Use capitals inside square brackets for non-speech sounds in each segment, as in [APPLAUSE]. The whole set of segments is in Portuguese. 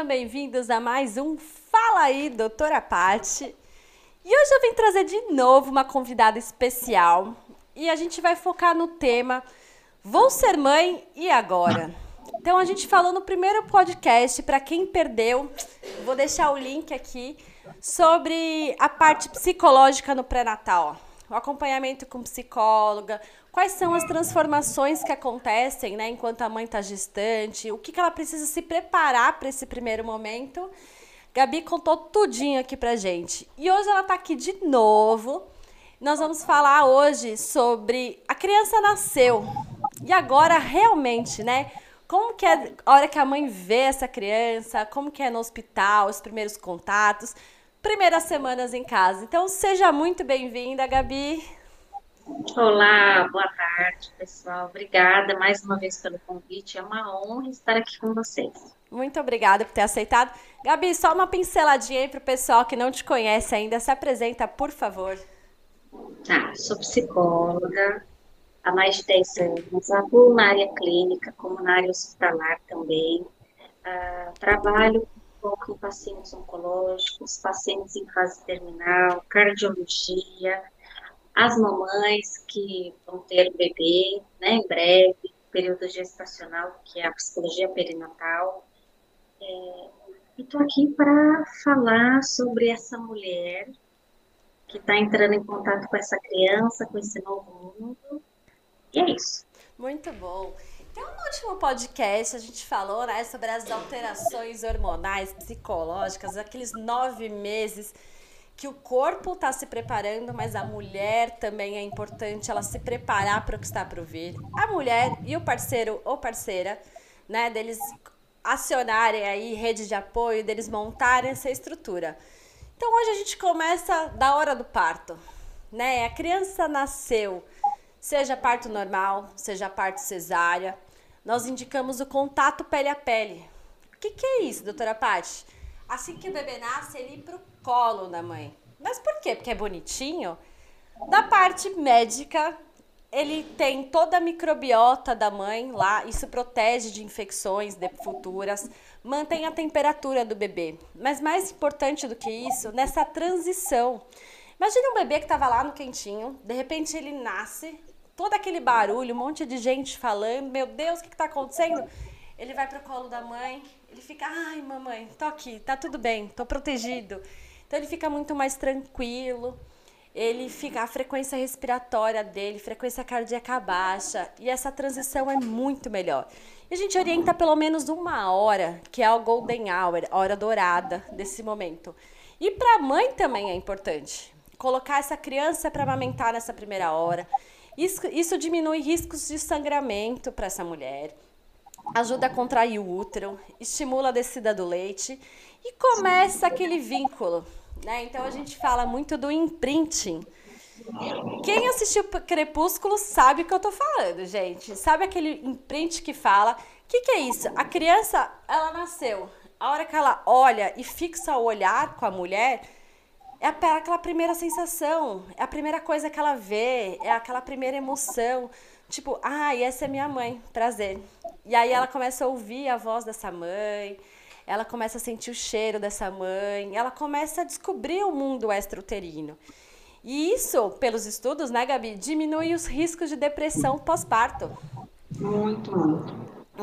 sejam bem-vindos a mais um Fala aí, doutora Pati. E hoje eu vim trazer de novo uma convidada especial e a gente vai focar no tema Vou ser mãe e agora? Então a gente falou no primeiro podcast, para quem perdeu, vou deixar o link aqui sobre a parte psicológica no pré-natal. O acompanhamento com psicóloga, quais são as transformações que acontecem né, enquanto a mãe está gestante, o que, que ela precisa se preparar para esse primeiro momento. Gabi contou tudinho aqui pra gente. E hoje ela está aqui de novo. Nós vamos falar hoje sobre a criança nasceu. E agora realmente, né? Como que é a hora que a mãe vê essa criança, como que é no hospital, os primeiros contatos, primeiras semanas em casa. Então seja muito bem-vinda, Gabi. Olá, boa tarde, pessoal. Obrigada mais uma vez pelo convite. É uma honra estar aqui com vocês. Muito obrigada por ter aceitado. Gabi, só uma pinceladinha aí para o pessoal que não te conhece ainda. Se apresenta, por favor. Ah, sou psicóloga há mais de 10 anos. Atuo na área clínica, como na área hospitalar também. Ah, trabalho um pouco em pacientes oncológicos, pacientes em fase terminal, cardiologia, as mamães que vão ter bebê, né, em breve, período gestacional, que é a psicologia perinatal. É, estou aqui para falar sobre essa mulher que está entrando em contato com essa criança, com esse novo mundo. E é isso. Muito bom. Então, no último podcast, a gente falou né, sobre as alterações hormonais, psicológicas, aqueles nove meses que o corpo está se preparando, mas a mulher também é importante ela se preparar para o que está para vir. A mulher e o parceiro ou parceira, né, deles acionarem aí rede de apoio, deles montarem essa estrutura. Então hoje a gente começa da hora do parto, né? A criança nasceu, seja parto normal, seja parto cesárea. Nós indicamos o contato pele a pele. O que, que é isso, doutora Paty? Assim que o bebê nasce, ele ir pro colo da mãe. Mas por quê? Porque é bonitinho? Da parte médica, ele tem toda a microbiota da mãe lá, isso protege de infecções futuras, mantém a temperatura do bebê. Mas mais importante do que isso, nessa transição. Imagina um bebê que estava lá no quentinho, de repente ele nasce, todo aquele barulho, um monte de gente falando, meu Deus, o que está acontecendo? Ele vai para o colo da mãe, ele fica, ai mamãe, tô aqui, tá tudo bem, tô protegido. Então ele fica muito mais tranquilo, ele fica a frequência respiratória dele, frequência cardíaca baixa, e essa transição é muito melhor. E a gente orienta pelo menos uma hora, que é a golden hour, a hora dourada desse momento. E para a mãe também é importante colocar essa criança para amamentar nessa primeira hora. Isso, isso diminui riscos de sangramento para essa mulher ajuda a contrair o útero, estimula a descida do leite e começa aquele vínculo. Né? Então a gente fala muito do imprinting. Quem assistiu Crepúsculo sabe o que eu tô falando, gente. Sabe aquele imprint que fala? O que, que é isso? A criança, ela nasceu. A hora que ela olha e fixa o olhar com a mulher, é aquela primeira sensação, é a primeira coisa que ela vê, é aquela primeira emoção. Tipo, ah, essa é minha mãe, prazer. E aí ela começa a ouvir a voz dessa mãe, ela começa a sentir o cheiro dessa mãe, ela começa a descobrir o mundo extrauterino. E isso, pelos estudos, né, Gabi, diminui os riscos de depressão pós-parto. Muito, muito.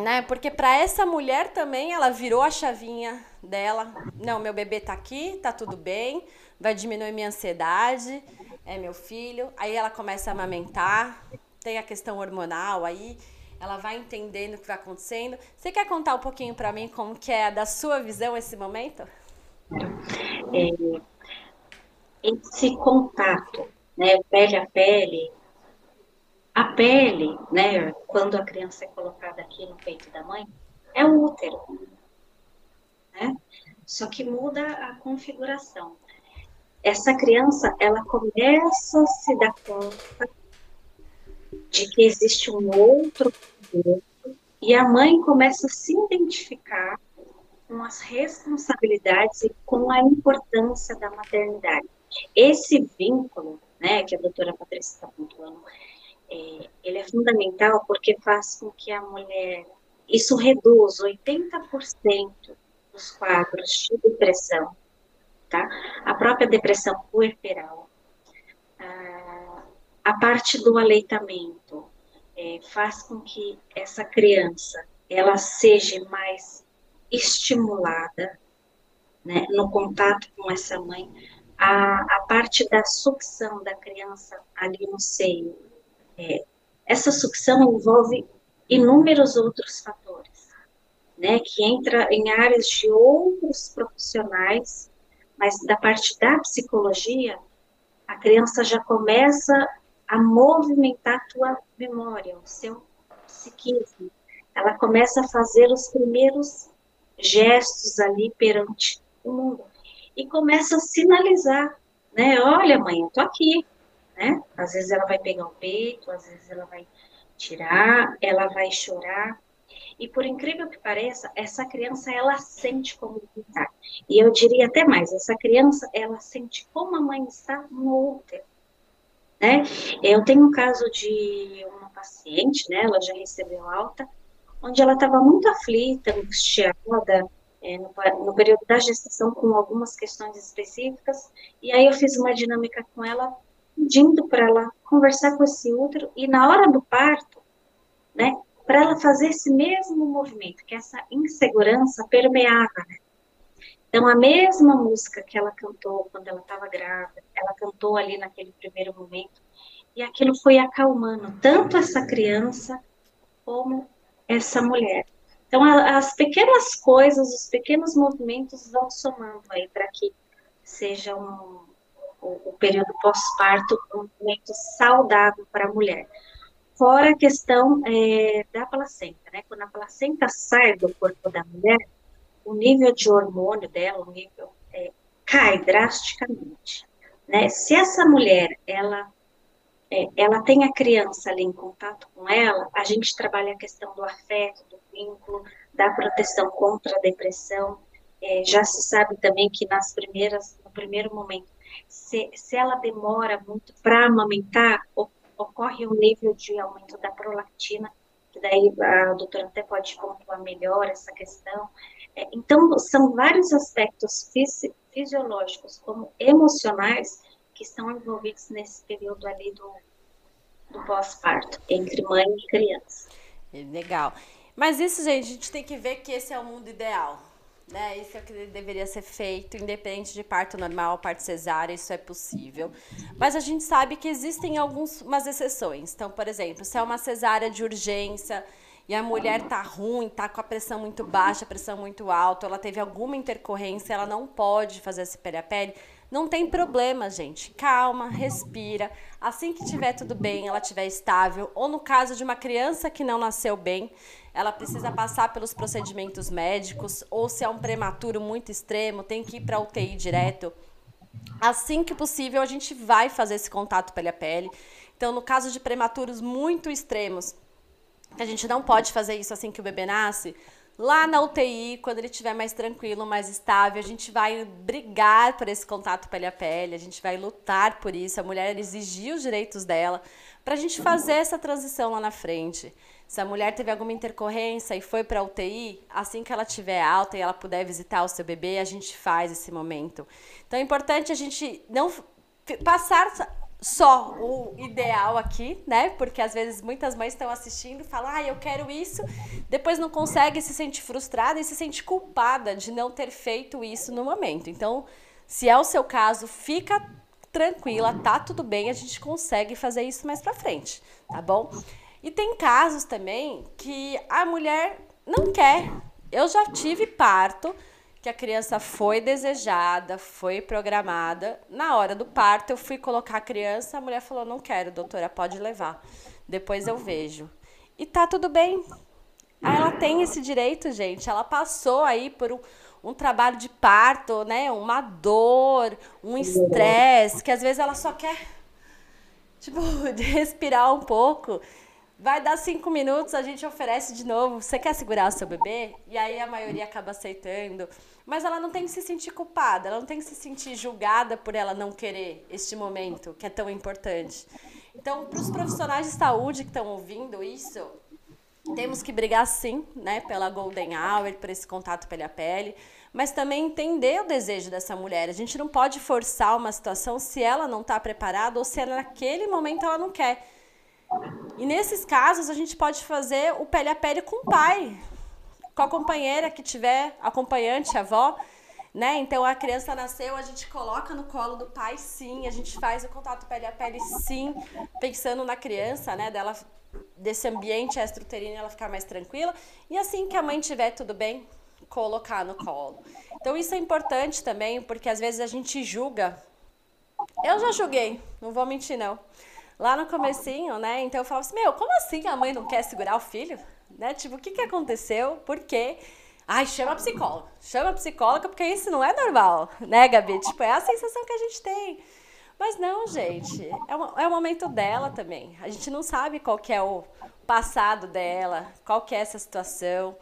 Né? Porque para essa mulher também, ela virou a chavinha dela. Não, meu bebê tá aqui, tá tudo bem, vai diminuir minha ansiedade, é meu filho. Aí ela começa a amamentar, tem a questão hormonal aí, ela vai entendendo o que vai acontecendo. Você quer contar um pouquinho para mim como que é da sua visão esse momento? É, esse contato, né, pele a pele, a pele, né, quando a criança é colocada aqui no peito da mãe, é o útero, né? Só que muda a configuração. Essa criança, ela começa a se dar conta de que existe um outro e a mãe começa a se identificar com as responsabilidades e com a importância da maternidade. Esse vínculo, né, que a doutora Patrícia está pontuando, é, ele é fundamental porque faz com que a mulher, isso reduz 80% dos quadros de depressão, tá? A própria depressão puerperal, a, a parte do aleitamento é, faz com que essa criança ela seja mais estimulada né, no contato com essa mãe, a, a parte da sucção da criança ali no seio. É, essa sucção envolve inúmeros outros fatores, né, que entra em áreas de outros profissionais, mas da parte da psicologia, a criança já começa a movimentar a tua memória, o seu psiquismo. Ela começa a fazer os primeiros gestos ali perante o mundo e começa a sinalizar, né? Olha, mãe, eu tô aqui, né? Às vezes ela vai pegar o peito, às vezes ela vai tirar, ela vai chorar. E por incrível que pareça, essa criança ela sente como está. E eu diria até mais, essa criança ela sente como a mãe está no útero. Né? Eu tenho um caso de uma paciente, né? Ela já recebeu alta, onde ela estava muito aflita, angustiada, é, no, no, período da gestação com algumas questões específicas, e aí eu fiz uma dinâmica com ela, pedindo para ela conversar com esse útero, e na hora do parto, né, para ela fazer esse mesmo movimento, que essa insegurança permeava, né? Então, a mesma música que ela cantou quando ela estava grávida, ela cantou ali naquele primeiro momento, e aquilo foi acalmando tanto essa criança como essa mulher. Então, a, as pequenas coisas, os pequenos movimentos vão somando aí para que seja um, o, o período pós-parto um momento saudável para a mulher. Fora a questão é, da placenta, né? Quando a placenta sai do corpo da mulher, o nível de hormônio dela, o nível é, cai drasticamente. Né? Se essa mulher, ela é, ela tem a criança ali em contato com ela, a gente trabalha a questão do afeto, do vínculo, da proteção contra a depressão. É, já se sabe também que nas primeiras, no primeiro momento, se, se ela demora muito para amamentar, ocorre um nível de aumento da prolactina, que daí a doutora até pode pontuar melhor essa questão. É, então, são vários aspectos fisi fisiológicos como emocionais que estão envolvidos nesse período ali do, do pós-parto, entre mãe e criança. Legal. Mas isso, gente, a gente tem que ver que esse é o mundo ideal. Né? Isso é o que deveria ser feito, independente de parto normal, parto cesárea, isso é possível. Mas a gente sabe que existem algumas exceções. Então, por exemplo, se é uma cesárea de urgência e a mulher tá ruim, tá com a pressão muito baixa, pressão muito alta, ela teve alguma intercorrência, ela não pode fazer esse pele a pele, não tem problema, gente. Calma, respira. Assim que tiver tudo bem, ela tiver estável, ou no caso de uma criança que não nasceu bem, ela precisa passar pelos procedimentos médicos, ou se é um prematuro muito extremo, tem que ir para UTI direto. Assim que possível, a gente vai fazer esse contato pele a pele. Então, no caso de prematuros muito extremos, a gente não pode fazer isso assim que o bebê nasce, Lá na UTI, quando ele estiver mais tranquilo, mais estável, a gente vai brigar por esse contato pele a pele, a gente vai lutar por isso, a mulher exigir os direitos dela, para a gente fazer essa transição lá na frente. Se a mulher teve alguma intercorrência e foi para a UTI, assim que ela tiver alta e ela puder visitar o seu bebê, a gente faz esse momento. Então é importante a gente não passar só o ideal aqui, né? Porque às vezes muitas mães estão assistindo falam, ah, eu quero isso, depois não consegue, se sente frustrada e se sente culpada de não ter feito isso no momento. Então, se é o seu caso, fica tranquila, tá tudo bem, a gente consegue fazer isso mais pra frente, tá bom? E tem casos também que a mulher não quer. Eu já tive parto que a criança foi desejada, foi programada. Na hora do parto, eu fui colocar a criança, a mulher falou: "Não quero, doutora, pode levar. Depois eu vejo". E tá tudo bem. Ela tem esse direito, gente. Ela passou aí por um, um trabalho de parto, né? Uma dor, um estresse, que às vezes ela só quer tipo [LAUGHS] respirar um pouco. Vai dar cinco minutos, a gente oferece de novo. Você quer segurar o seu bebê? E aí a maioria acaba aceitando. Mas ela não tem que se sentir culpada, ela não tem que se sentir julgada por ela não querer este momento que é tão importante. Então, para os profissionais de saúde que estão ouvindo isso, Temos que brigar sim, né, pela golden hour, por esse contato pele a pele, mas também entender o desejo dessa mulher. A gente não pode forçar uma situação se ela não está preparada ou se ela, naquele momento ela não quer. E nesses casos a gente pode fazer o pele a pele com o pai, com a companheira que tiver, acompanhante, avó, né? Então a criança nasceu, a gente coloca no colo do pai, sim, a gente faz o contato pele a pele, sim, pensando na criança, né? Dela desse ambiente extrauterino ela ficar mais tranquila. E assim que a mãe tiver tudo bem, colocar no colo. Então isso é importante também, porque às vezes a gente julga. Eu já julguei, não vou mentir não. Lá no comecinho, né? Então eu falava assim, meu, como assim a mãe não quer segurar o filho? Né? Tipo, o que, que aconteceu? Por quê? Ai, chama a psicóloga. Chama a psicóloga, porque isso não é normal, né, Gabi? Tipo, é a sensação que a gente tem. Mas não, gente, é, o, é o momento dela também. A gente não sabe qual é o passado dela, qual é essa situação.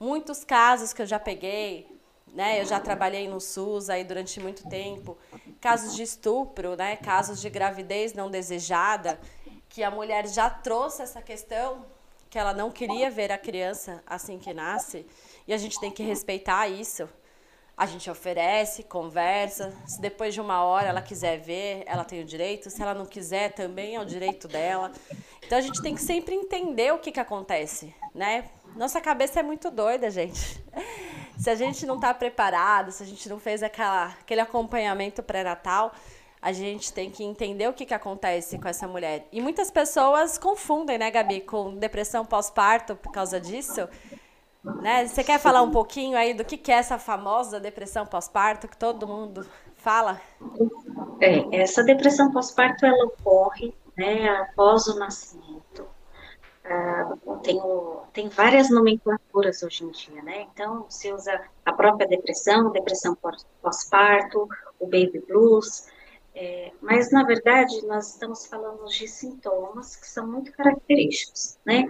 Muitos casos que eu já peguei, né? Eu já trabalhei no SUS aí durante muito tempo, casos de estupro, né? Casos de gravidez não desejada, que a mulher já trouxe essa questão que ela não queria ver a criança assim que nasce, e a gente tem que respeitar isso. A gente oferece, conversa. Se depois de uma hora ela quiser ver, ela tem o direito. Se ela não quiser, também é o direito dela. Então a gente tem que sempre entender o que, que acontece, né? Nossa cabeça é muito doida, gente. Se a gente não está preparado, se a gente não fez aquela, aquele acompanhamento pré-natal, a gente tem que entender o que, que acontece com essa mulher. E muitas pessoas confundem, né, Gabi, com depressão pós-parto por causa disso. Né? Você quer falar um pouquinho aí do que, que é essa famosa depressão pós-parto que todo mundo fala? É, essa depressão pós-parto ela ocorre né, após o nascimento. Ah, tem, tem várias nomenclaturas hoje em dia, né? Então, se usa a própria depressão, depressão pós-parto, o baby blues, é, mas, na verdade, nós estamos falando de sintomas que são muito característicos, né?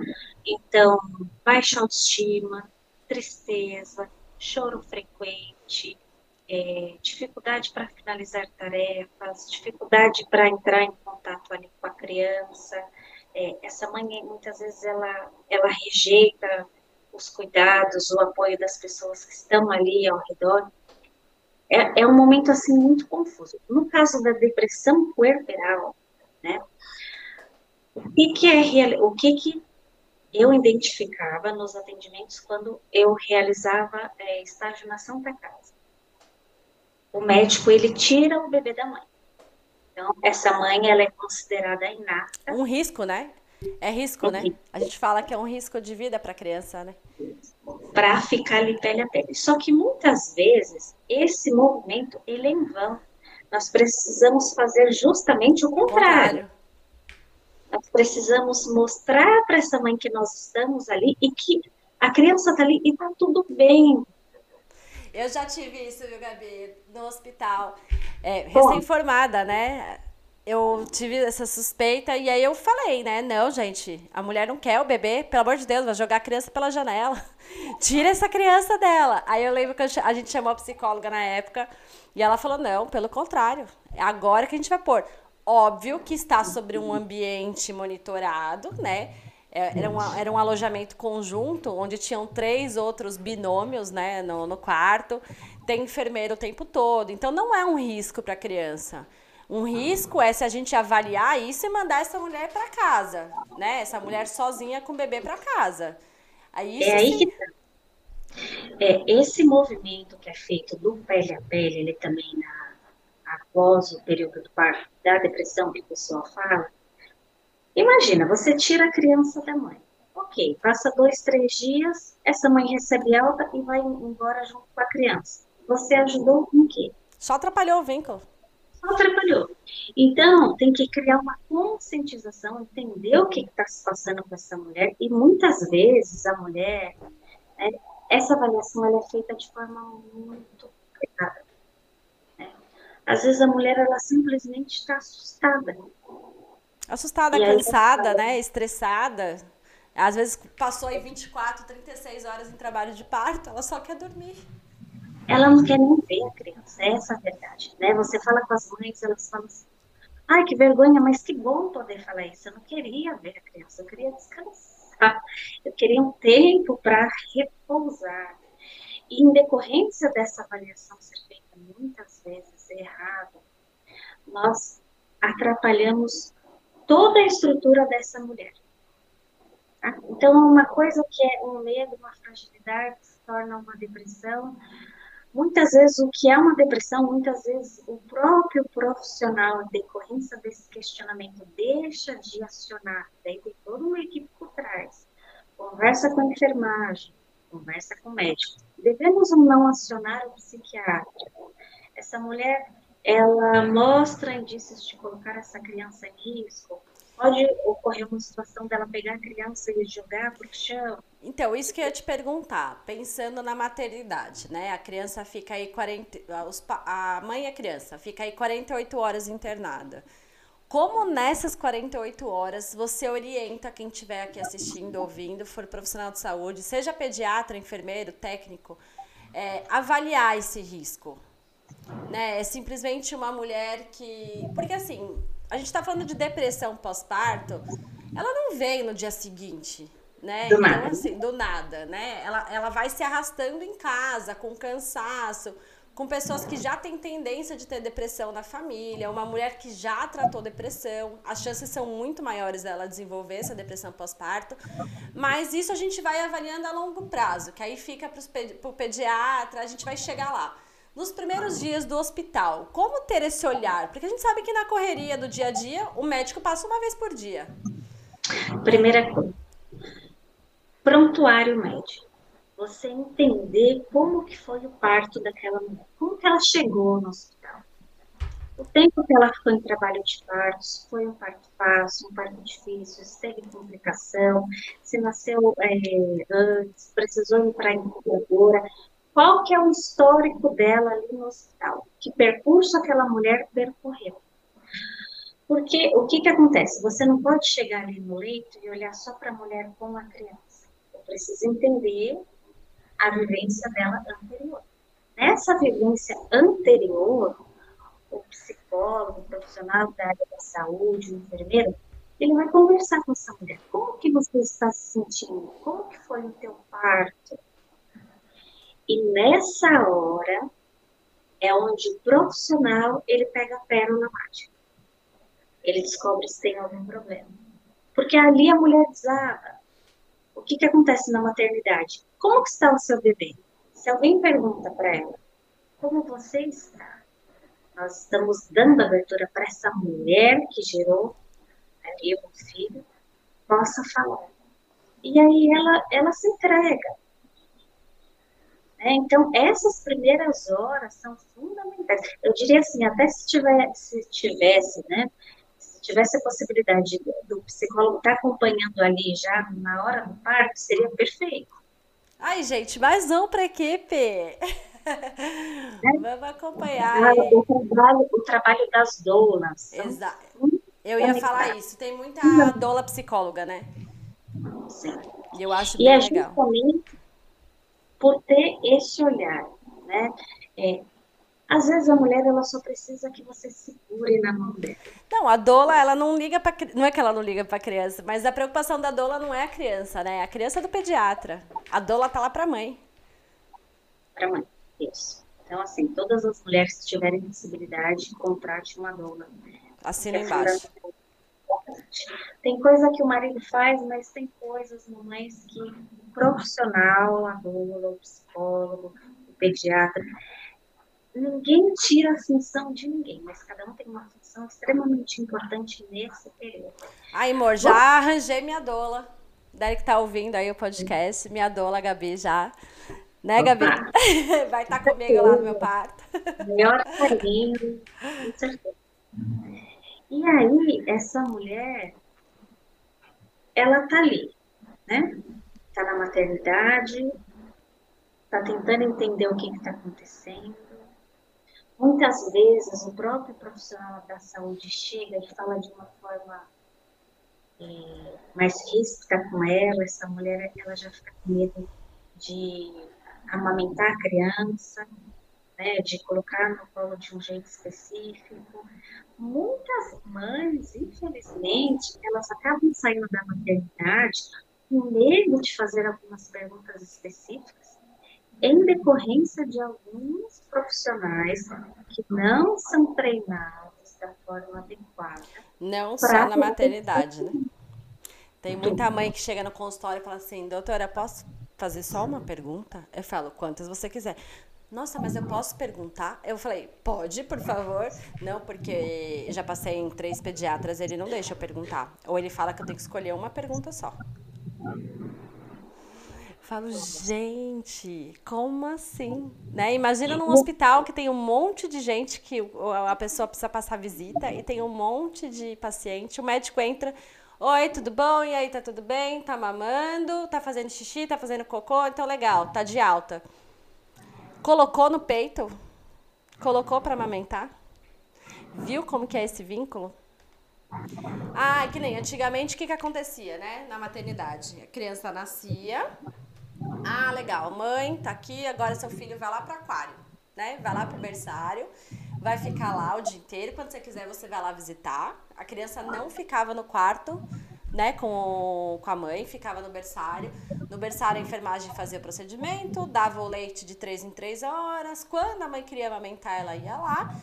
Então, baixa autoestima, tristeza, choro frequente, é, dificuldade para finalizar tarefas, dificuldade para entrar em contato ali com a criança. É, essa mãe, muitas vezes, ela, ela rejeita os cuidados, o apoio das pessoas que estão ali ao redor. É, é um momento, assim, muito confuso. No caso da depressão puerperal, né, o que, que é o que, que eu identificava nos atendimentos quando eu realizava é, estágio na Santa Casa. O médico, ele tira o bebê da mãe. Então, essa mãe, ela é considerada inapta. Um risco, né? É risco, né? A gente fala que é um risco de vida para a criança, né? Para ficar ali pele a pele. Só que muitas vezes, esse movimento, ele é em vão. Nós precisamos fazer justamente o contrário. contrário nós precisamos mostrar para essa mãe que nós estamos ali e que a criança está ali e está tudo bem. Eu já tive isso, viu, Gabi, no hospital. É, Recém-formada, né? Eu tive essa suspeita e aí eu falei, né? Não, gente, a mulher não quer o bebê, pelo amor de Deus, vai jogar a criança pela janela. [LAUGHS] Tira essa criança dela. Aí eu lembro que a gente chamou a psicóloga na época e ela falou: não, pelo contrário, é agora que a gente vai pôr. Óbvio que está sobre um ambiente monitorado, né? É, era um, era um alojamento conjunto, onde tinham três outros binômios né, no, no quarto. Tem enfermeiro o tempo todo. Então, não é um risco para a criança. Um risco é se a gente avaliar isso e mandar essa mulher para casa, né? Essa mulher sozinha com o bebê para casa. Aí, é aí que tá. É, esse movimento que é feito do pele a pele, ele também na após o período do parto, da depressão que a pessoa fala, imagina, você tira a criança da mãe. Ok, passa dois, três dias, essa mãe recebe alta e vai embora junto com a criança. Você ajudou com o quê? Só atrapalhou o vínculo. Só atrapalhou. Então, tem que criar uma conscientização, entender o que está se passando com essa mulher. E muitas vezes a mulher, né, essa avaliação é feita de forma muito errada. Às vezes a mulher ela simplesmente está assustada. Assustada, e cansada, aí, né? Estressada. Às vezes passou aí 24, 36 horas em trabalho de parto, ela só quer dormir. Ela não quer nem ver a criança, essa é a verdade, né? Você fala com as mães, elas falam assim, ai, que vergonha, mas que bom poder falar isso. Eu não queria ver a criança, eu queria descansar. Eu queriam tempo para repousar. E em decorrência dessa avaliação ser feita muitas vezes errada, nós atrapalhamos toda a estrutura dessa mulher. Tá? Então, uma coisa que é um medo, uma fragilidade, se torna uma depressão. Muitas vezes, o que é uma depressão, muitas vezes o próprio profissional, em decorrência desse questionamento, deixa de acionar. Daí tem toda uma equipe por trás. Conversa com a enfermagem, conversa com o médico. Devemos ou não acionar o psiquiatra? Essa mulher, ela mostra indícios de colocar essa criança em risco? Pode ocorrer uma situação dela pegar a criança e jogar para o chão? Então, isso que eu ia te perguntar, pensando na maternidade, né? A criança fica aí 40. A mãe e a criança fica aí 48 horas internada. Como nessas 48 horas você orienta quem estiver aqui assistindo, ouvindo, for profissional de saúde, seja pediatra, enfermeiro, técnico, é, avaliar esse risco? Né? É simplesmente uma mulher que. Porque assim, a gente está falando de depressão pós-parto, ela não vem no dia seguinte. Né? Do então, nada. assim, do nada, né? Ela, ela vai se arrastando em casa, com cansaço, com pessoas que já têm tendência de ter depressão na família, uma mulher que já tratou depressão, as chances são muito maiores dela desenvolver essa depressão pós-parto, mas isso a gente vai avaliando a longo prazo, que aí fica para o pediatra, a gente vai chegar lá. Nos primeiros dias do hospital, como ter esse olhar? Porque a gente sabe que na correria do dia a dia, o médico passa uma vez por dia. Primeira coisa, prontuário médico você entender como que foi o parto daquela mulher, como que ela chegou no hospital. O tempo que ela ficou em trabalho de parto, se foi um parto fácil, um parto difícil, se teve complicação, se nasceu é, antes, precisou ir para a incubadora, qual que é o histórico dela ali no hospital, que percurso aquela mulher percorreu. Porque o que que acontece? Você não pode chegar ali no leito e olhar só para a mulher com a criança. Precisa entender a vivência dela anterior. Nessa vivência anterior, o psicólogo, o profissional da área da saúde, o enfermeiro, ele vai conversar com essa mulher. Como que você está se sentindo? Como que foi o teu parto? E nessa hora é onde o profissional ele pega a pérola mágica. Ele descobre se tem algum problema. Porque ali a mulher desaba. O que, que acontece na maternidade? Como que está o seu bebê? Se alguém pergunta para ela, como você está? Nós estamos dando abertura para essa mulher que gerou ali um filho, possa falar. E aí ela, ela se entrega. É, então, essas primeiras horas são fundamentais. Eu diria assim, até se se tivesse né, tivesse a possibilidade do psicólogo estar acompanhando ali já na hora do parto, seria perfeito. Ai, gente, mais um para a equipe. É. Vamos acompanhar. O trabalho, o trabalho das doulas. Exato. Eu ia falar isso. Tem muita doula psicóloga, né? Sim. E eu acho e bem é legal. justamente por ter esse olhar, né? É, às vezes a mulher ela só precisa que você segure na mão dela. Não, a doula, ela não liga para não é que ela não liga para criança, mas a preocupação da doula não é a criança, né? A criança é do pediatra. A doula tá lá para mãe. Para mãe, isso. Então assim, todas as mulheres que tiverem possibilidade, contrate uma doula. Assina É embaixo. Tem coisa que o marido faz, mas tem coisas, mamães, que o profissional, a doula, o psicólogo, o pediatra, ninguém tira a função de ninguém, mas cada um tem uma função extremamente importante nesse período. Ai, amor, já arranjei minha doula. Deve que tá ouvindo aí o podcast, minha doula, Gabi, já. Né, Gabi? [LAUGHS] Vai estar comigo lá no meu parto. Melhor carinho, com certeza. E aí, essa mulher, ela tá ali, né? Tá na maternidade, tá tentando entender o que está acontecendo. Muitas vezes o próprio profissional da saúde chega e fala de uma forma é, mais ríspida com ela, essa mulher ela já fica com medo de amamentar a criança, né, de colocar no colo de um jeito específico. Muitas mães, infelizmente, elas acabam saindo da maternidade medo de fazer algumas perguntas específicas em decorrência de alguns profissionais que não são treinados da forma adequada. Não só na maternidade, né? Tem muita mãe que chega no consultório e fala assim, doutora, posso fazer só uma pergunta? Eu falo, quantas você quiser. Nossa, mas eu posso perguntar? Eu falei, pode, por favor. Não, porque já passei em três pediatras, ele não deixa eu perguntar. Ou ele fala que eu tenho que escolher uma pergunta só. Falo, gente, como assim? Né? Imagina num hospital que tem um monte de gente que a pessoa precisa passar visita e tem um monte de paciente. O médico entra, oi, tudo bom? E aí, tá tudo bem? Tá mamando? Tá fazendo xixi? Tá fazendo cocô? Então, legal, tá de alta. Colocou no peito? Colocou para amamentar? Viu como que é esse vínculo? Ah, que nem antigamente o que, que acontecia, né? Na maternidade. A criança nascia. Ah, legal. Mãe, tá aqui, agora seu filho vai lá pro aquário, né? Vai lá pro berçário, vai ficar lá o dia inteiro. Quando você quiser, você vai lá visitar. A criança não ficava no quarto, né, com, com a mãe, ficava no berçário. No berçário, a enfermagem fazia o procedimento, dava o leite de três em três horas. Quando a mãe queria amamentar, ela ia lá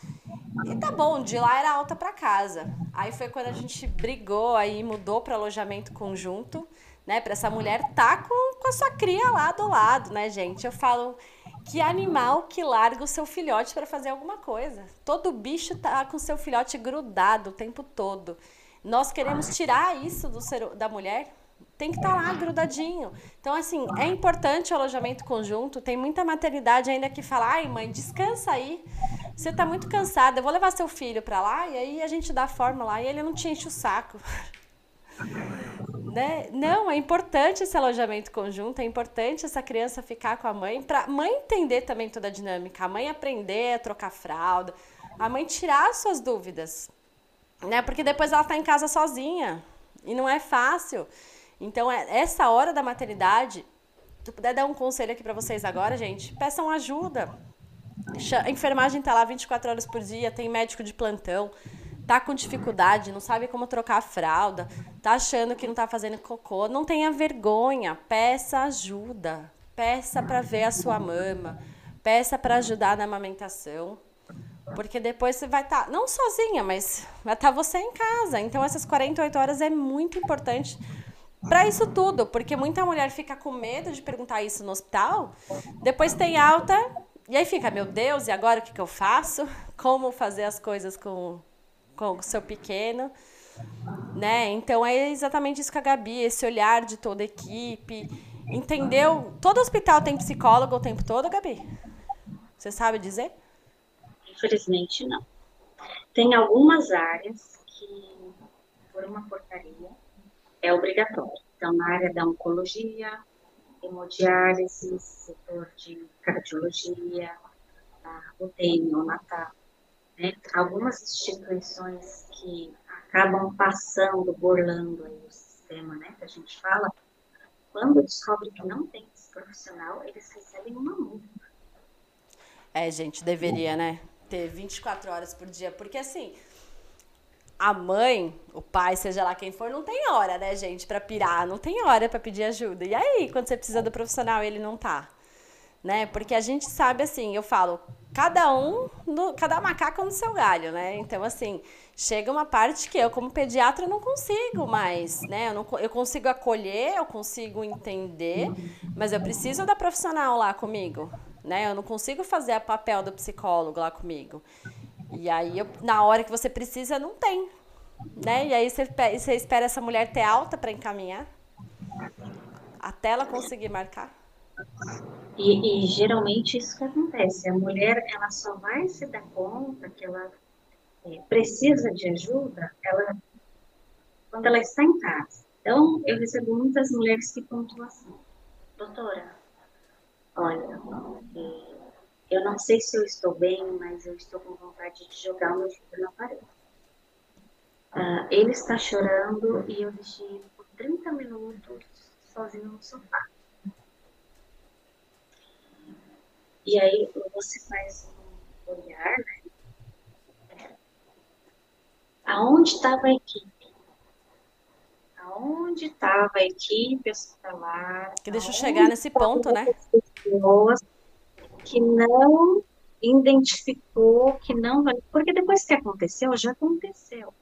e tá bom, de lá era alta para casa. Aí foi quando a gente brigou, aí mudou para alojamento conjunto, né? Para essa mulher tá com, com a sua cria lá do lado, né, gente? Eu falo que animal que larga o seu filhote para fazer alguma coisa. Todo bicho tá com seu filhote grudado o tempo todo. Nós queremos tirar isso do ser, da mulher tem que estar tá lá grudadinho. Então, assim, é importante o alojamento conjunto. Tem muita maternidade ainda que fala: ai, mãe, descansa aí. Você está muito cansada, eu vou levar seu filho para lá e aí a gente dá forma lá e ele não te enche o saco. [LAUGHS] né? Não, é importante esse alojamento conjunto, é importante essa criança ficar com a mãe, para mãe entender também toda a dinâmica, a mãe aprender a trocar fralda, a mãe tirar as suas dúvidas, né? Porque depois ela está em casa sozinha e não é fácil. Então, é, essa hora da maternidade, se puder dar um conselho aqui para vocês agora, gente, peçam ajuda. A enfermagem tá lá 24 horas por dia, tem médico de plantão, tá com dificuldade, não sabe como trocar a fralda, tá achando que não tá fazendo cocô, não tenha vergonha, peça ajuda. Peça para ver a sua mama, peça para ajudar na amamentação. Porque depois você vai estar, tá, não sozinha, mas vai estar tá você em casa. Então, essas 48 horas é muito importante para isso tudo, porque muita mulher fica com medo de perguntar isso no hospital, depois tem alta, e aí fica, meu Deus, e agora o que, que eu faço? Como fazer as coisas com, com o seu pequeno? Né? Então é exatamente isso com a Gabi, esse olhar de toda a equipe. Entendeu? Todo hospital tem psicólogo o tempo todo, Gabi? Você sabe dizer? Infelizmente não. Tem algumas áreas que, por uma portaria, é obrigatório. Então, na área da oncologia, hemodiálise, setor de cardiologia, a UTI neonatal, né? algumas instituições que acabam passando, burlando o sistema, né, que a gente fala, quando descobre que não tem esse profissional, eles recebem uma multa. É, gente, deveria, né? Ter 24 horas por dia, porque assim, a mãe, o pai, seja lá quem for, não tem hora, né, gente, para pirar, não tem hora para pedir ajuda. E aí, quando você precisa do profissional, ele não tá, né? Porque a gente sabe assim, eu falo, cada um, no, cada macaco no seu galho, né? Então assim, chega uma parte que eu como pediatra não consigo mais, né? Eu, não, eu consigo acolher, eu consigo entender, mas eu preciso da profissional lá comigo, né? Eu não consigo fazer o papel do psicólogo lá comigo. E aí, eu, na hora que você precisa, não tem. Né? E aí você, você espera essa mulher ter alta para encaminhar? Até ela conseguir marcar? E, e, geralmente isso que acontece. A mulher, ela só vai se dar conta que ela é, precisa de ajuda ela, quando ela está em casa. Então, eu recebo muitas mulheres que pontuam assim, doutora, olha, é, eu não sei se eu estou bem, mas eu estou com vontade de jogar o meu filho na parede. Uh, ele está chorando e eu deixei ele por 30 minutos sozinho no sofá. E aí você faz um olhar, né? Aonde estava a equipe? aonde estava a equipe hospitalar. Que deixa eu chegar nesse ponto, né? Pessoas que não identificou, que não vai. Porque depois que aconteceu, já aconteceu.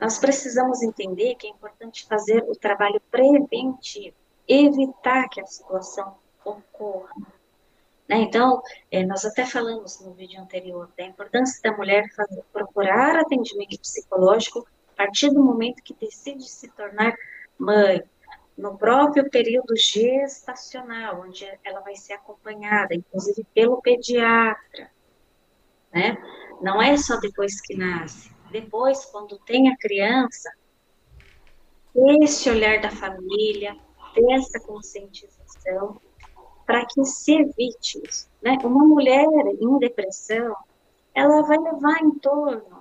Nós precisamos entender que é importante fazer o trabalho preventivo, evitar que a situação ocorra. Né? Então, é, nós até falamos no vídeo anterior da importância da mulher fazer, procurar atendimento psicológico a partir do momento que decide se tornar mãe, no próprio período gestacional, onde ela vai ser acompanhada, inclusive pelo pediatra, né? Não é só depois que nasce, depois, quando tem a criança, esse olhar da família, ter essa conscientização, para que se evite isso, né? Uma mulher em depressão, ela vai levar em torno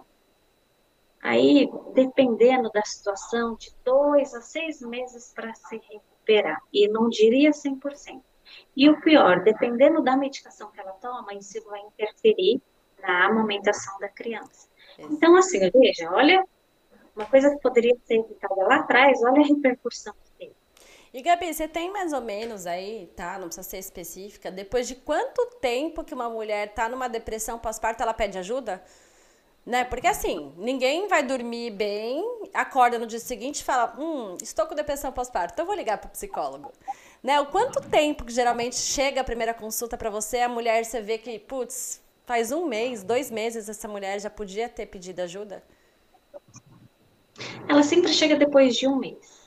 Aí, dependendo da situação, de dois a seis meses para se recuperar. E não diria 100%. E o pior, dependendo da medicação que ela toma, isso vai interferir na amamentação da criança. Então, assim, veja, olha, uma coisa que poderia ser evitada lá atrás, olha a repercussão. E Gabi, você tem mais ou menos aí, tá? Não precisa ser específica. Depois de quanto tempo que uma mulher tá numa depressão pós-parto, ela pede ajuda? Né? Porque assim, ninguém vai dormir bem, acorda no dia seguinte e fala: Hum, estou com depressão pós-parto, então vou ligar para o psicólogo. Né? O quanto tempo que geralmente chega a primeira consulta para você, a mulher você vê que, putz, faz um mês, dois meses essa mulher já podia ter pedido ajuda? Ela sempre chega depois de um mês.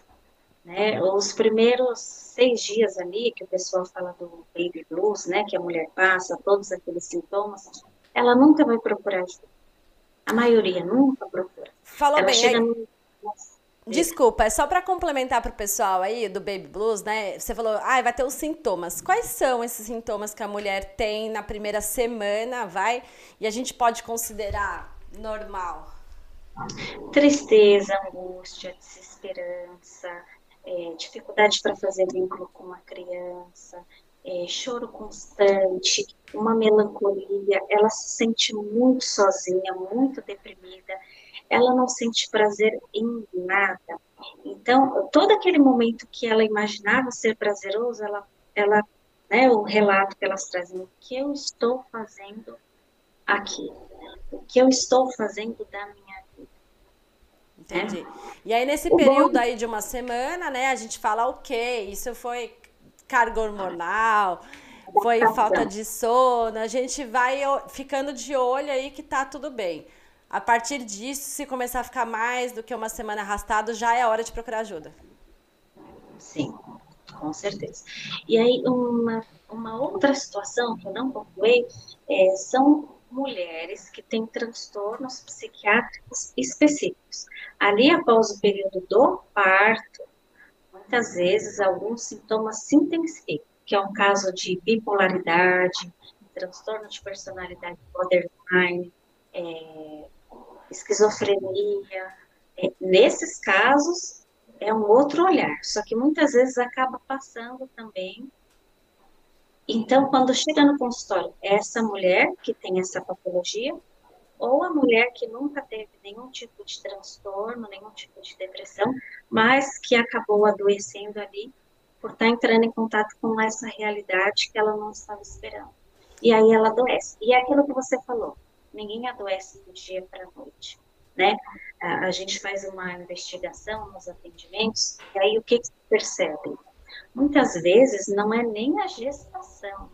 Né? Os primeiros seis dias ali, que o pessoal fala do baby blues, né? Que a mulher passa, todos aqueles sintomas, ela nunca vai procurar ajuda. A maioria nunca procura. Falou Ela bem. Aí... No... Desculpa, é só para complementar para o pessoal aí do Baby Blues, né? Você falou, ah, vai ter os sintomas. Quais são esses sintomas que a mulher tem na primeira semana, vai? E a gente pode considerar normal? Tristeza, angústia, desesperança, é, dificuldade para fazer vínculo com a criança, é, choro constante, uma melancolia, ela se sente muito sozinha, muito deprimida, ela não sente prazer em nada. Então, todo aquele momento que ela imaginava ser prazeroso, ela, ela né, o relato que elas trazem, o que eu estou fazendo aqui, o que eu estou fazendo da minha. Entendi. É. E aí, nesse período aí de uma semana, né, a gente fala, ok, isso foi carga hormonal, foi falta de sono, a gente vai ficando de olho aí que tá tudo bem. A partir disso, se começar a ficar mais do que uma semana arrastado, já é hora de procurar ajuda. Sim, com certeza. E aí, uma, uma outra situação que eu não pontuei é, são mulheres que têm transtornos psiquiátricos específicos. Ali, após o período do parto, muitas vezes alguns sintomas se intensificam, que é um caso de bipolaridade, transtorno de personalidade borderline, é, esquizofrenia. É, nesses casos, é um outro olhar, só que muitas vezes acaba passando também. Então, quando chega no consultório, essa mulher que tem essa patologia, ou a mulher que nunca teve nenhum tipo de transtorno, nenhum tipo de depressão, mas que acabou adoecendo ali por estar entrando em contato com essa realidade que ela não estava esperando. E aí ela adoece. E é aquilo que você falou, ninguém adoece do dia para a noite, né? A, a, gente faz uma investigação nos atendimentos, e aí o que, que se percebe? Muitas vezes não é nem a gestação,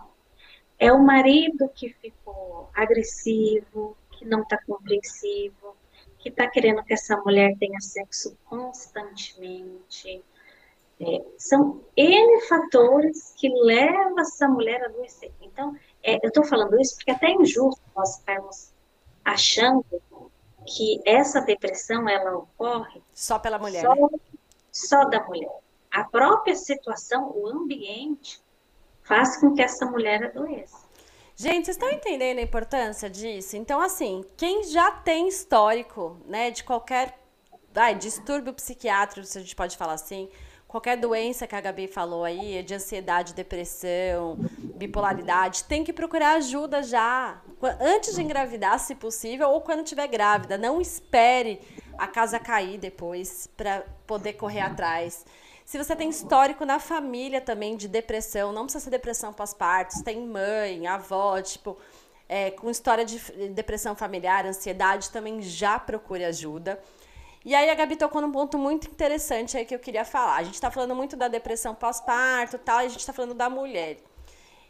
é o marido que ficou agressivo, que não está compreensivo, que está querendo que essa mulher tenha sexo constantemente. É, são N fatores que levam essa mulher a adoecer. Então, é, eu estou falando isso porque é até é injusto nós estarmos achando que essa depressão ela ocorre só pela mulher, só, né? só da mulher. A própria situação, o ambiente, faz com que essa mulher adoeça. Gente, vocês estão entendendo a importância disso? Então, assim, quem já tem histórico, né, de qualquer ai, distúrbio psiquiátrico, se a gente pode falar assim, qualquer doença que a Gabi falou aí, de ansiedade, depressão, bipolaridade, tem que procurar ajuda já, antes de engravidar, se possível, ou quando estiver grávida. Não espere a casa cair depois para poder correr atrás. Se você tem histórico na família também de depressão, não precisa ser depressão pós-parto, tem mãe, avó, tipo, é, com história de depressão familiar, ansiedade, também já procure ajuda. E aí a Gabi tocou num ponto muito interessante aí que eu queria falar. A gente está falando muito da depressão pós-parto tal, e a gente está falando da mulher.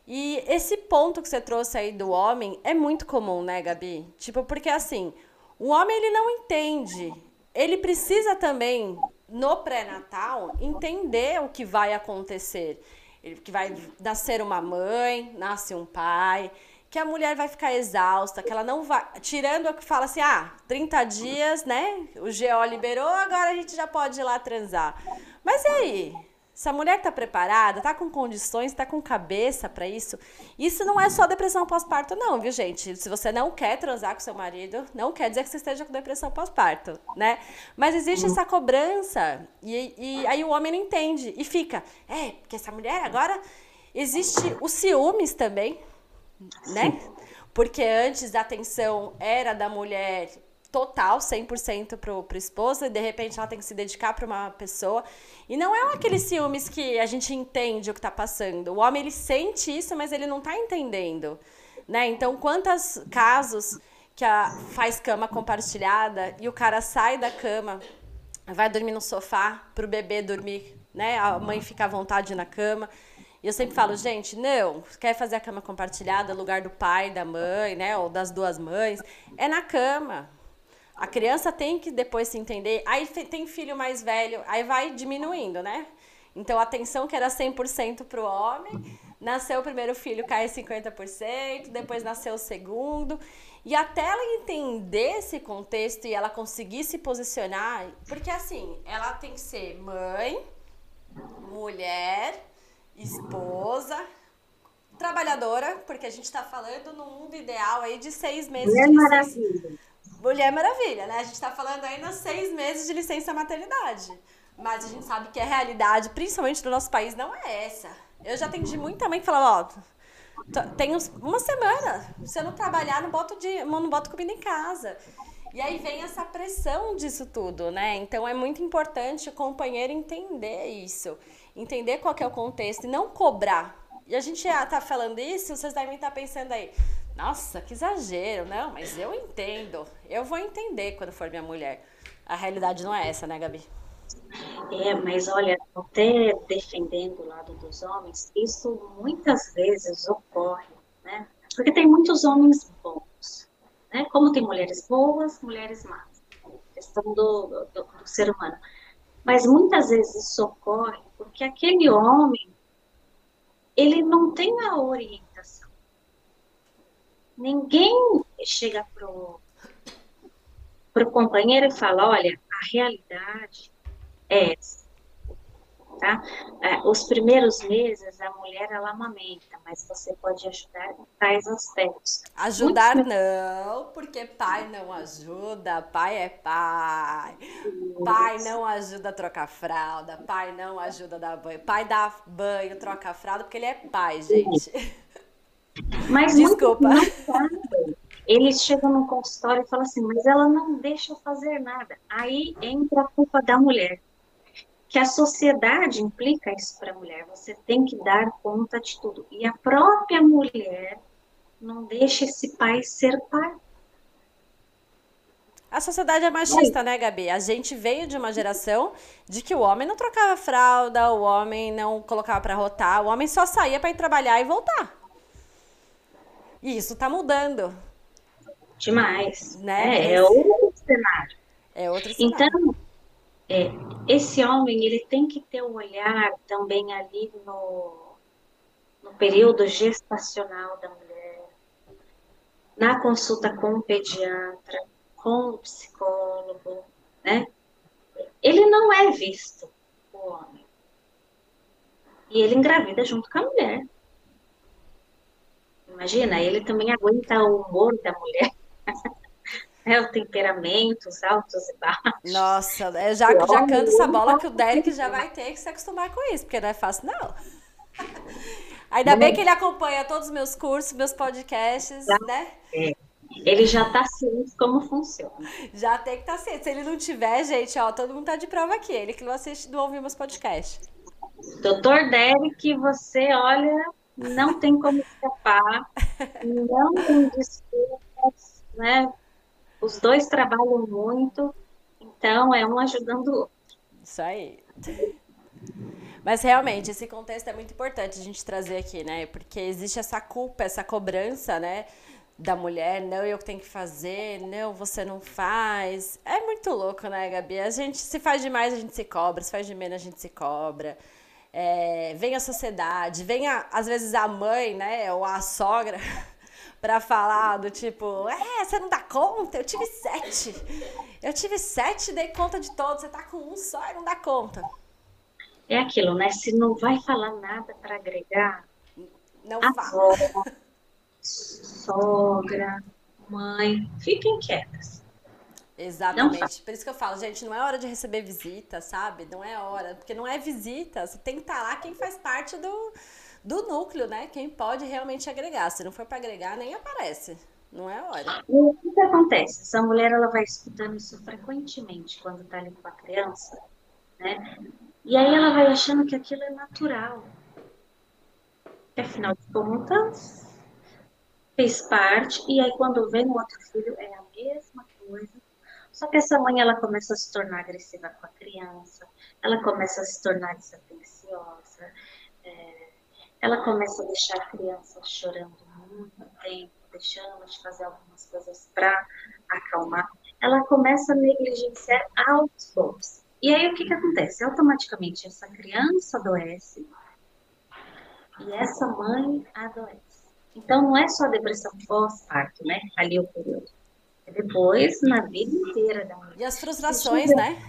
E esse ponto que você trouxe aí do homem é muito comum, né, Gabi? Tipo, porque assim, o homem ele não entende. Ele precisa também, no pré-natal, entender o que vai acontecer. Que vai nascer uma mãe, nasce um pai, que a mulher vai ficar exausta, que ela não vai. Tirando o que fala assim, ah, 30 dias, né? O GO liberou, agora a gente já pode ir lá transar. Mas e aí? Se a mulher tá preparada, tá com condições, tá com cabeça para isso, isso não é só depressão pós-parto, não, viu, gente? Se você não quer transar com seu marido, não quer dizer que você esteja com depressão pós-parto, né? Mas existe essa cobrança e, e aí o homem não entende e fica, é, porque essa mulher agora existe os ciúmes também, né? Porque antes a atenção era da mulher total, 100% pro, pro esposo, e de repente ela tem que se dedicar para uma pessoa. E não é aqueles ciúmes que a gente entende o que tá passando. O homem, ele sente isso, mas ele não tá entendendo, né? Então, quantos casos que a, faz cama compartilhada e o cara sai da cama, vai dormir no sofá pro bebê dormir, né? A mãe fica à vontade na cama. E eu sempre falo, gente, não, quer fazer a cama compartilhada, lugar do pai, da mãe, né? Ou das duas mães, é na cama. A criança tem que depois se entender. Aí tem filho mais velho, aí vai diminuindo, né? Então a atenção que era 100% para o homem, nasceu o primeiro filho, cai 50%, depois nasceu o segundo. E até ela entender esse contexto e ela conseguir se posicionar, porque assim, ela tem que ser mãe, mulher, esposa, trabalhadora, porque a gente está falando no mundo ideal aí de seis meses de Maravilha. Mulher Maravilha, né? A gente está falando aí nos seis meses de licença maternidade. Mas a gente sabe que a realidade, principalmente do nosso país, não é essa. Eu já atendi muita mãe que falava, ó, tem uma semana, se eu não trabalhar, não boto, de, não boto comida em casa. E aí vem essa pressão disso tudo, né? Então é muito importante o companheiro entender isso, entender qual é o contexto e não cobrar. E a gente já tá falando isso, vocês devem estar pensando aí, nossa, que exagero. Não, mas eu entendo. Eu vou entender quando for minha mulher. A realidade não é essa, né, Gabi? É, mas olha, até defendendo o lado dos homens, isso muitas vezes ocorre, né? Porque tem muitos homens bons, né? Como tem mulheres boas, mulheres más. Questão do, do, do ser humano. Mas muitas vezes isso ocorre porque aquele homem, ele não tem a orientação ninguém chega pro, pro companheiro e fala, olha, a realidade é essa. Tá? É, os primeiros meses a mulher ela amamenta, mas você pode ajudar em tais aspectos. Ajudar Muito... não, porque pai não ajuda, pai é pai. Isso. Pai não ajuda a trocar fralda, pai não ajuda a dar banho. Pai dá banho, troca fralda porque ele é pai, gente. [LAUGHS] Mas Desculpa. Eles chegam no consultório e falam assim, mas ela não deixa fazer nada. Aí entra a culpa da mulher. Que a sociedade implica isso para a mulher. Você tem que dar conta de tudo. E a própria mulher não deixa esse pai ser pai. A sociedade é machista, né, Gabi? A gente veio de uma geração de que o homem não trocava fralda, o homem não colocava para rotar, o homem só saía para ir trabalhar e voltar. E isso está mudando. Demais. Né? É, é outro cenário. É outro cenário. Então, é, esse homem ele tem que ter um olhar também ali no, no período gestacional da mulher, na consulta com o pediatra, com o psicólogo, né? Ele não é visto, o homem. E ele engravida junto com a mulher. Imagina, ele também aguenta o humor da mulher. [LAUGHS] É, o temperamento, os altos e baixos. Nossa, eu já, já canto essa bola que o Derek já vai ter que se acostumar com isso, porque não é fácil, não. [LAUGHS] Ainda bem que ele acompanha todos os meus cursos, meus podcasts, né? É. Ele já está ciente como funciona. Já tem que estar tá ciente. Se ele não tiver, gente, ó, todo mundo tá de prova aqui. Ele que não assiste, não ouviu meus podcasts. Doutor Derek, você olha, não tem como escapar, não tem desculpas, né? Os dois trabalham muito, então é um ajudando o outro. Isso aí. Mas realmente, esse contexto é muito importante a gente trazer aqui, né? Porque existe essa culpa, essa cobrança, né? Da mulher, não, eu tenho que fazer, não, você não faz. É muito louco, né, Gabi? A gente se faz demais, a gente se cobra, se faz de menos, a gente se cobra. É, vem a sociedade, vem a, às vezes a mãe, né, ou a sogra, [LAUGHS] para falar do tipo, é, você não dá conta? Eu tive sete. Eu tive sete, dei conta de todos. Você tá com um só e não dá conta. É aquilo, né? Se não vai falar nada para agregar, não avó, fala. sogra, mãe, fiquem quietas. Exatamente. Por isso que eu falo, gente, não é hora de receber visita, sabe? Não é hora, porque não é visita. Você tem que estar tá lá quem faz parte do, do núcleo, né? Quem pode realmente agregar. Se não for para agregar, nem aparece. Não é hora. E o que, que acontece? Essa mulher ela vai escutando isso frequentemente quando está ali com a criança, né? E aí ela vai achando que aquilo é natural. Afinal de contas, fez parte, e aí quando vem o outro filho é a mesma coisa, só que essa mãe ela começa a se tornar agressiva com a criança, ela começa a se tornar desatenciosa, é, ela começa a deixar a criança chorando muito tempo, deixando de fazer algumas coisas para acalmar. Ela começa a negligenciar aos poucos. E aí o que, que acontece? Automaticamente essa criança adoece e essa mãe adoece. Então não é só depressão pós-parto, né? Ali o período depois na vida inteira da mulher. E as frustrações, né?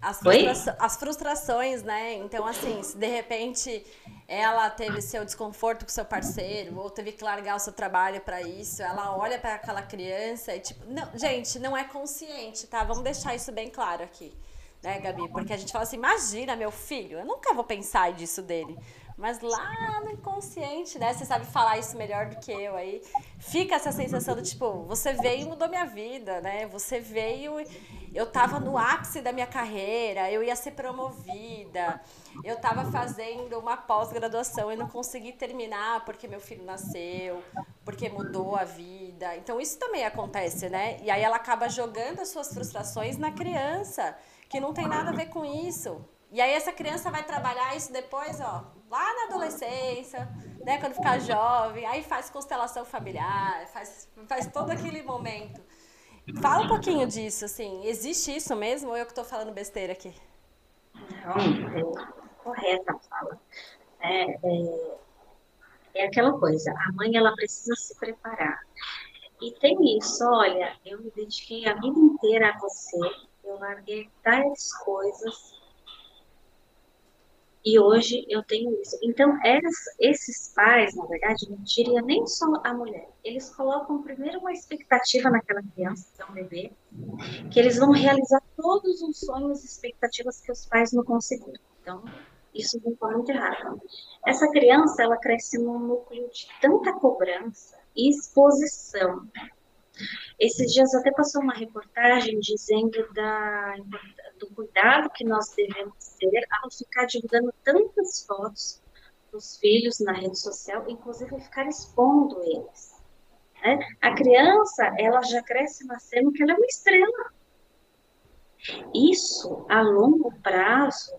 As, frustra as, frustrações, né? Então, assim, se de repente ela teve seu desconforto com seu parceiro, ou teve que largar o seu trabalho para isso, ela olha para aquela criança e, tipo, não, gente, não é consciente, tá? Vamos deixar isso bem claro aqui, né, Gabi? Porque a gente fala assim: imagina, meu filho, eu nunca vou pensar disso dele. Mas lá no inconsciente, né? Você sabe falar isso melhor do que eu aí. Fica essa sensação do tipo, você veio e mudou minha vida, né? Você veio. Eu tava no ápice da minha carreira, eu ia ser promovida. Eu tava fazendo uma pós-graduação e não consegui terminar porque meu filho nasceu, porque mudou a vida. Então isso também acontece, né? E aí ela acaba jogando as suas frustrações na criança, que não tem nada a ver com isso. E aí essa criança vai trabalhar isso depois, ó, lá na adolescência, né, quando ficar jovem, aí faz constelação familiar, faz, faz todo aquele momento. Fala um pouquinho disso, assim, existe isso mesmo ou eu que estou falando besteira aqui? Não, correta a fala. É, é, é aquela coisa, a mãe ela precisa se preparar. E tem isso, olha, eu me dediquei a vida inteira a você, eu larguei tais coisas e hoje eu tenho isso. Então, esses pais, na verdade, não diria nem só a mulher. Eles colocam primeiro uma expectativa naquela criança, que é um bebê, que eles vão realizar todos os sonhos e expectativas que os pais não conseguiram. Então, isso vem muito errado. Essa criança, ela cresce num núcleo de tanta cobrança e exposição. Esses dias até passou uma reportagem dizendo da do cuidado que nós devemos ter ao ficar divulgando tantas fotos dos filhos na rede social, inclusive ficar expondo eles. Né? A criança, ela já cresce nascendo que ela é uma estrela. Isso, a longo prazo,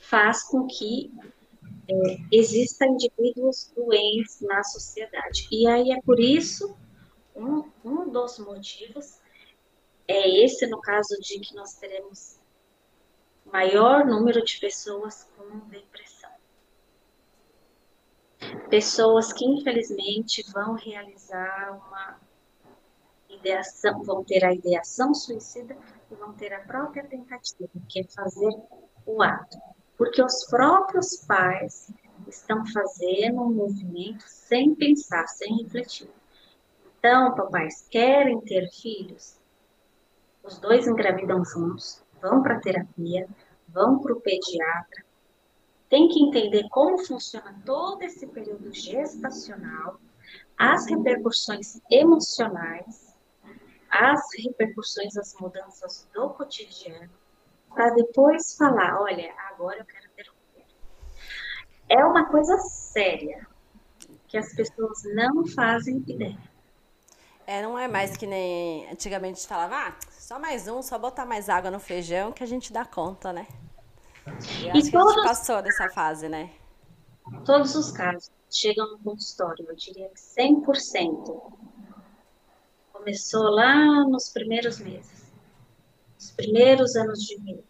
faz com que é, existam indivíduos doentes na sociedade. E aí é por isso, um, um dos motivos é esse no caso de que nós teremos maior número de pessoas com depressão. Pessoas que infelizmente vão realizar uma ideação, vão ter a ideação suicida e vão ter a própria tentativa, que é fazer o ato. Porque os próprios pais estão fazendo um movimento sem pensar, sem refletir. Então, papais, querem ter filhos? Os dois engravidam juntos, vão para terapia, vão para o pediatra, tem que entender como funciona todo esse período gestacional, as repercussões emocionais, as repercussões das mudanças do cotidiano, para depois falar, olha, agora eu quero ter um filho. É uma coisa séria que as pessoas não fazem ideia. É, não é mais que nem antigamente falava, ah, só mais um, só botar mais água no feijão que a gente dá conta, né? E acho todos, a gente passou dessa fase, né? Todos os casos chegam no consultório, eu diria que 100% começou lá nos primeiros meses, nos primeiros anos de vida.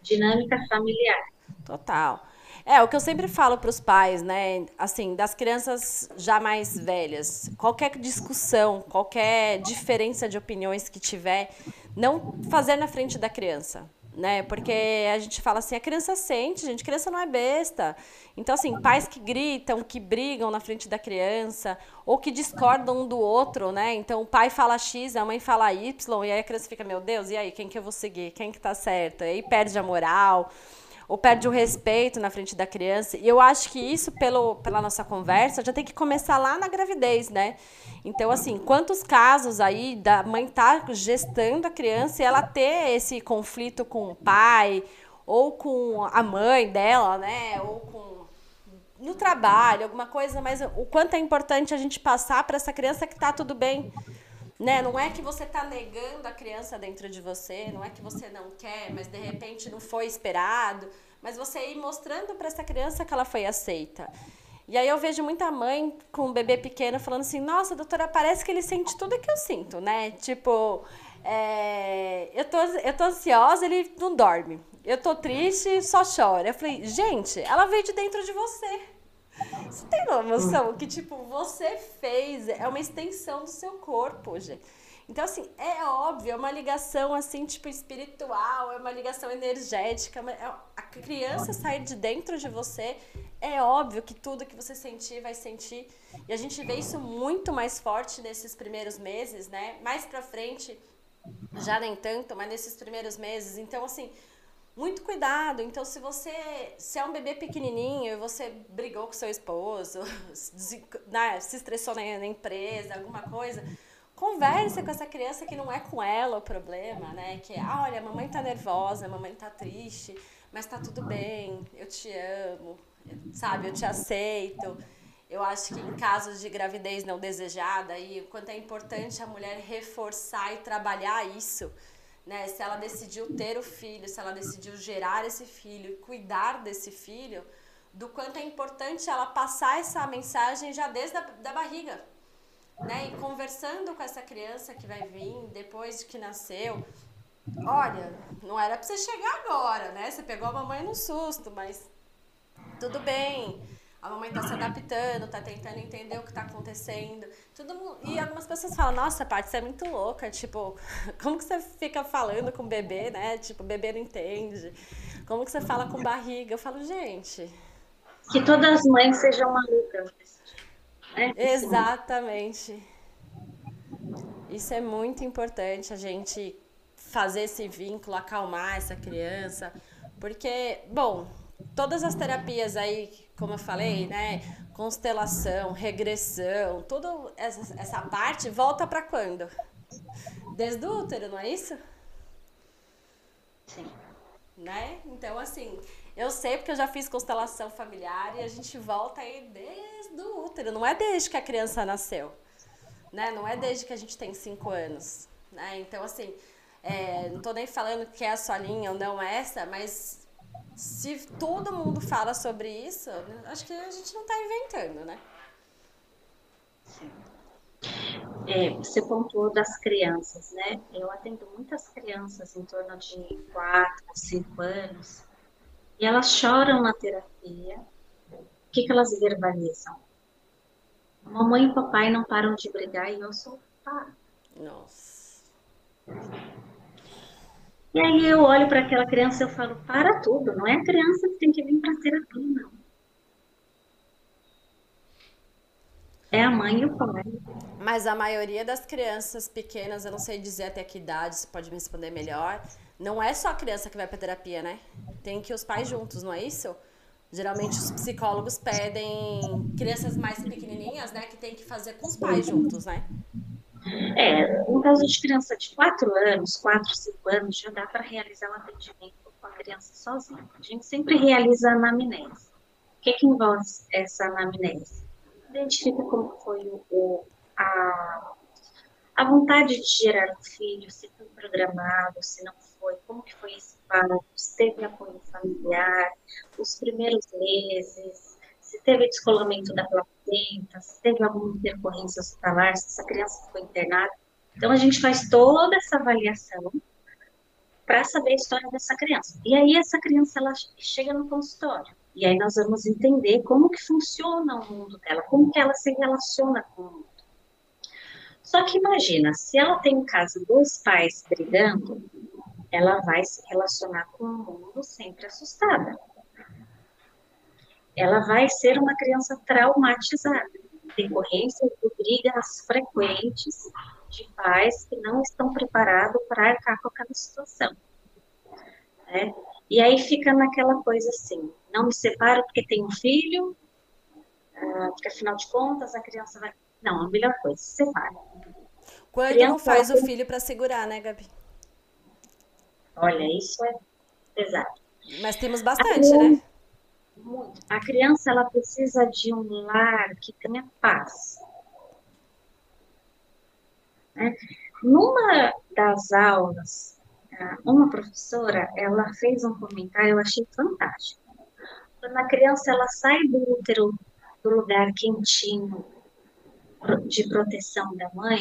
Dinâmica familiar. Total. É, o que eu sempre falo para os pais, né? Assim, das crianças já mais velhas, qualquer discussão, qualquer diferença de opiniões que tiver, não fazer na frente da criança. Né? Porque a gente fala assim, a criança sente, gente, criança não é besta. Então, assim, pais que gritam, que brigam na frente da criança, ou que discordam um do outro, né? Então, o pai fala X, a mãe fala Y, e aí a criança fica, meu Deus, e aí, quem que eu vou seguir? Quem que tá certo? E aí perde a moral ou perde o respeito na frente da criança. E eu acho que isso, pelo, pela nossa conversa, já tem que começar lá na gravidez, né? Então, assim, quantos casos aí da mãe tá gestando a criança e ela ter esse conflito com o pai ou com a mãe dela, né? Ou com no trabalho, alguma coisa, mas o quanto é importante a gente passar para essa criança que tá tudo bem né? Não é que você está negando a criança dentro de você, não é que você não quer, mas de repente não foi esperado, mas você ir mostrando para essa criança que ela foi aceita. E aí eu vejo muita mãe com um bebê pequeno falando assim, nossa, doutora, parece que ele sente tudo que eu sinto, né? Tipo, é, eu, tô, eu tô ansiosa, ele não dorme. Eu tô triste, só chora. Eu falei, gente, ela veio de dentro de você. Você tem uma noção que, tipo, você fez, é uma extensão do seu corpo, gente. Então, assim, é óbvio, é uma ligação, assim, tipo, espiritual, é uma ligação energética. É, a criança sair de dentro de você, é óbvio que tudo que você sentir, vai sentir. E a gente vê isso muito mais forte nesses primeiros meses, né? Mais pra frente, já nem tanto, mas nesses primeiros meses. Então, assim, muito cuidado. Então, se você se é um bebê pequenininho e você brigou com seu esposo, [LAUGHS] se, né, se estressou na, na, empresa, alguma coisa, converse com essa criança que não é com ela o problema, né? Que ah, olha, a mamãe tá nervosa, a mamãe tá triste, mas tá tudo bem, eu te amo, sabe? Eu te aceito. Eu acho que em casos de gravidez não desejada, e o quanto é importante a mulher reforçar e trabalhar isso né? Se ela decidiu ter o filho, se ela decidiu gerar esse filho cuidar desse filho, do quanto é importante ela passar essa mensagem já desde a da barriga, né? E conversando com essa criança que vai vir depois de que nasceu. Olha, não era para você chegar agora, né? Você pegou a mamãe no susto, mas tudo bem a mamãe tá se adaptando, tá tentando entender o que tá acontecendo. Tudo, e algumas pessoas falam, nossa, Paty, você é muito louca. Tipo, [LAUGHS] como que você fica falando com o bebê, né? Tipo, o bebê não entende. Como que você fala com barriga? Eu falo, gente. Que todas as mães sejam malucas. Né? Exatamente. Isso é muito importante, a gente fazer esse vínculo, acalmar essa criança. Porque, bom, todas as terapias aí, como eu falei, né? Constelação, regressão, toda essa, essa parte volta para quando? Desde o útero, não é isso? Sim. Né? Então, assim, eu sei porque eu já fiz constelação familiar e a gente volta aí desde o útero, não é desde que a criança nasceu, né? Não é desde que a gente tem cinco anos, né? Então, assim, é, não tô nem falando que é a sua linha ou não é essa, mas se todo mundo fala sobre isso, acho que a gente não está inventando, né? Sim. É, você pontuou das crianças, né? Eu atendo muitas crianças em torno de 4, 5 anos e elas choram na terapia. O que, que elas verbalizam? Mamãe e papai não param de brigar e eu sou pá. Nossa. E aí eu olho para aquela criança e eu falo, para tudo, não é a criança que tem que vir para terapia, não. É a mãe e o pai. Mas a maioria das crianças pequenas, eu não sei dizer até que idade, você pode me responder melhor, não é só a criança que vai para terapia, né? Tem que os pais juntos, não é isso? Geralmente os psicólogos pedem crianças mais pequenininhas, né, que tem que fazer com os pais juntos, né? É, no caso de criança de 4 anos, 4, 5 anos, já dá para realizar um atendimento com a criança sozinha. A gente sempre realiza a anamnese. O que, que envolve essa anamnese? Identifica como foi o, a, a vontade de gerar um filho, se foi programado, se não foi, como que foi esse parto, se teve apoio familiar, os primeiros meses, se teve descolamento da placenta, se teve alguma intercorrência hospitalar, se essa criança ficou internada. Então, a gente faz toda essa avaliação para saber a história dessa criança. E aí, essa criança, ela chega no consultório. E aí, nós vamos entender como que funciona o mundo dela, como que ela se relaciona com o mundo. Só que imagina, se ela tem em casa dois pais brigando, ela vai se relacionar com o mundo sempre assustada. Ela vai ser uma criança traumatizada, decorrência de brigas frequentes de pais que não estão preparados para arcar com aquela situação. Né? E aí fica naquela coisa assim, não me separo porque tenho filho, ah, porque afinal de contas a criança vai não, a melhor coisa, separa. Quando Criança não faz o filho para segurar, né, Gabi? Olha, isso é pesado. Mas temos bastante, né? Muito. A criança, ela precisa de um lar que tenha paz. Né? Numa das aulas, uma professora, ela fez um comentário, eu achei fantástico. Quando a criança, ela sai do útero, do lugar quentinho, de proteção da mãe,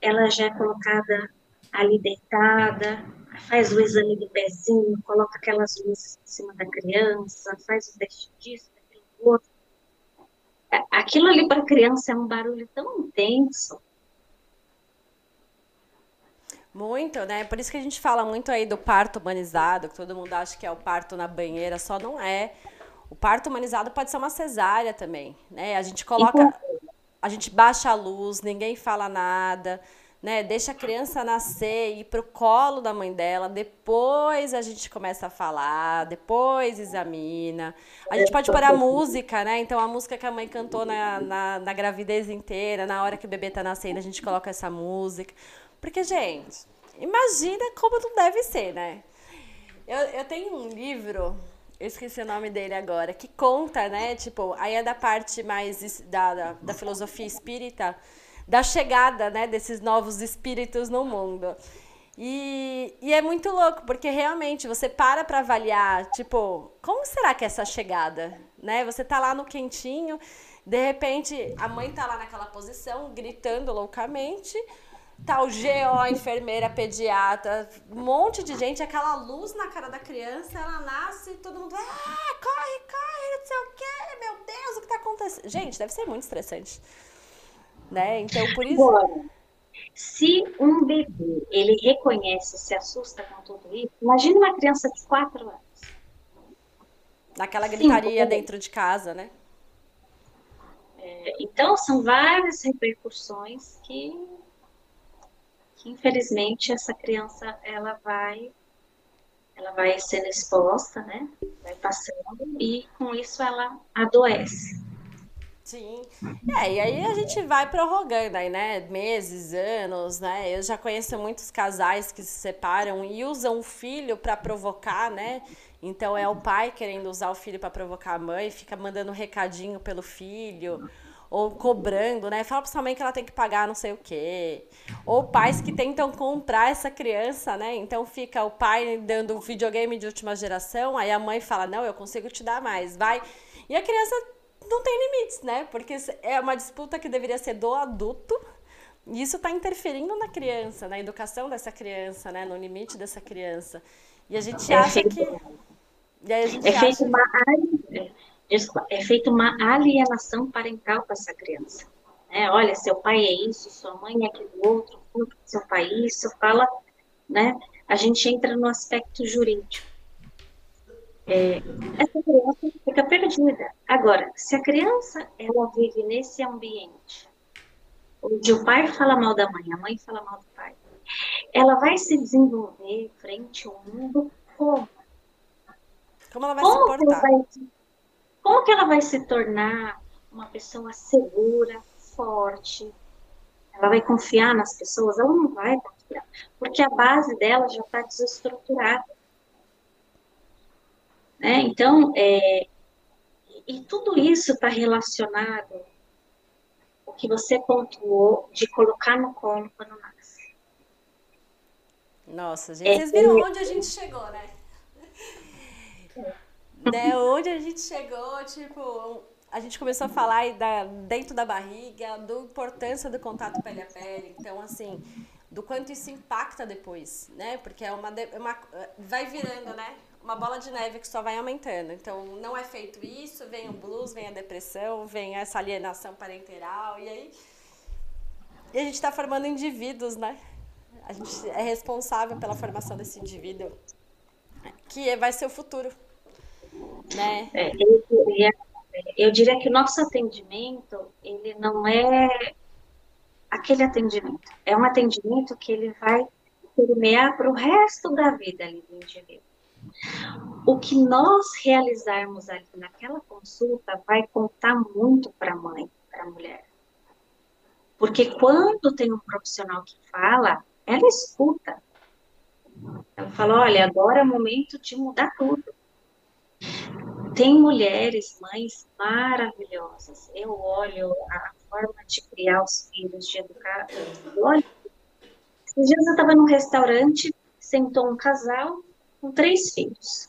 ela já é colocada ali deitada, faz o exame do pezinho, coloca aquelas luzes em cima da criança, faz o teste disso, daquilo outro. É, aquilo ali para a criança é um barulho tão intenso. Muito, né? Por isso que a gente fala muito aí do parto humanizado, que todo mundo acha que é o parto na banheira, só não é. O parto humanizado pode ser uma cesárea também, né? A gente coloca a gente baixa a luz, ninguém fala nada, né? Deixa a criança nascer e ir pro colo da mãe dela, depois a gente começa a falar, depois examina. A gente pode pôr a música, né? Então a música que a mãe cantou na, na, na gravidez inteira, na hora que o bebê tá nascendo, a gente coloca essa música. Porque, gente, imagina como não deve ser, né? Eu, eu tenho um livro eu esqueci o nome dele agora, que conta, né? Tipo, aí é da parte mais da, da, da filosofia espírita, da chegada, né, desses novos espíritos no mundo. E, e é muito louco, porque realmente você para para avaliar, tipo, como será que é essa chegada? Né? Você tá lá no quentinho, de repente a mãe tá lá naquela posição, gritando loucamente, tal GO, enfermeira, pediatra, um monte de gente, aquela luz na cara da criança, ela nasce e todo mundo, ah, corre, corre, não sei o quê, meu Deus, o que tá acontecendo? Gente, deve ser muito estressante. Né? Então, por isso. Agora, se um bebê ele reconhece, se assusta com tudo isso, imagine uma criança de 4 anos. Naquela gritaria Sim, dentro de casa, né? É, então, são várias repercussões que que infelizmente essa criança ela vai ela vai sendo exposta, né? Vai passando e com isso ela adoece. Sim. É, e aí a gente vai prorrogando aí, né? Meses, anos, né? Eu já conheço muitos casais que se separam e usam o filho para provocar, né? Então é o pai querendo usar o filho para provocar a mãe, fica mandando um recadinho pelo filho ou cobrando, né? Fala pra sua mãe que ela tem que pagar não sei o quê. Ou pais que tentam comprar essa criança, né? Então fica o pai dando um videogame de última geração, aí a mãe fala: "Não, eu consigo te dar mais". Vai. E a criança não tem limites, né? Porque é uma disputa que deveria ser do adulto. E isso está interferindo na criança, na educação dessa criança, né? No limite dessa criança. E a gente é acha que. A gente é acha... feito uma é feita uma alienação parental para essa criança. É, olha, seu pai é isso, sua mãe é aquilo outro, seu pai é isso, fala, né? A gente entra no aspecto jurídico. É, essa criança fica perdida. Agora, se a criança ela vive nesse ambiente onde o pai fala mal da mãe, a mãe fala mal do pai, ela vai se desenvolver frente ao mundo como? Como ela vai como se portar? Como que ela vai se tornar uma pessoa segura, forte? Ela vai confiar nas pessoas? Ela não vai confiar, porque a base dela já está desestruturada. Né? Então, é, e tudo isso está relacionado o que você pontuou de colocar no colo quando nasce. Nossa, gente, é, vocês viram onde a gente chegou, né? né? Onde a gente chegou, tipo, a gente começou a falar da, dentro da barriga, da importância do contato pele a pele. Então, assim, do quanto isso impacta depois, né? Porque é uma, é uma vai virando, né? Uma bola de neve que só vai aumentando. Então, não é feito isso, vem o blues, vem a depressão, vem essa alienação parenteral, e aí. E a gente está formando indivíduos, né? A gente é responsável pela formação desse indivíduo, que vai ser o futuro. Né? É, eu, diria, eu diria que o nosso atendimento, ele não é aquele atendimento. É um atendimento que ele vai permear para o resto da vida ali do indivíduo. O que nós realizarmos ali naquela consulta vai contar muito para a mãe, para a mulher. Porque quando tem um profissional que fala, ela escuta. Ela fala: olha, agora é o momento de mudar tudo. Tem mulheres, mães maravilhosas. Eu olho a forma de criar os filhos, de educar. Olha, esses dias eu estava num restaurante, sentou um casal, com três filhos,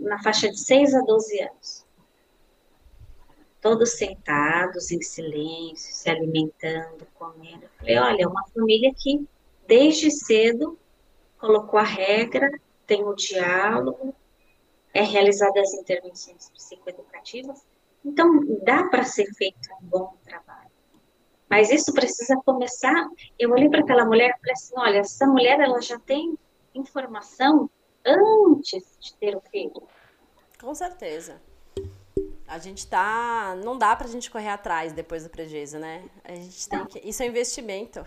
na faixa de 6 a 12 anos. Todos sentados, em silêncio, se alimentando, comendo. Falei, olha, é uma família que desde cedo colocou a regra, tem o diálogo, é realizada as intervenções psicoeducativas, então dá para ser feito um bom trabalho. Mas isso precisa começar. Eu olhei para aquela mulher e falei assim: olha, essa mulher ela já tem informação antes de ter o filho. Com certeza. A gente tá. Não dá pra gente correr atrás depois do prejuízo, né? A gente tem que. Isso é investimento.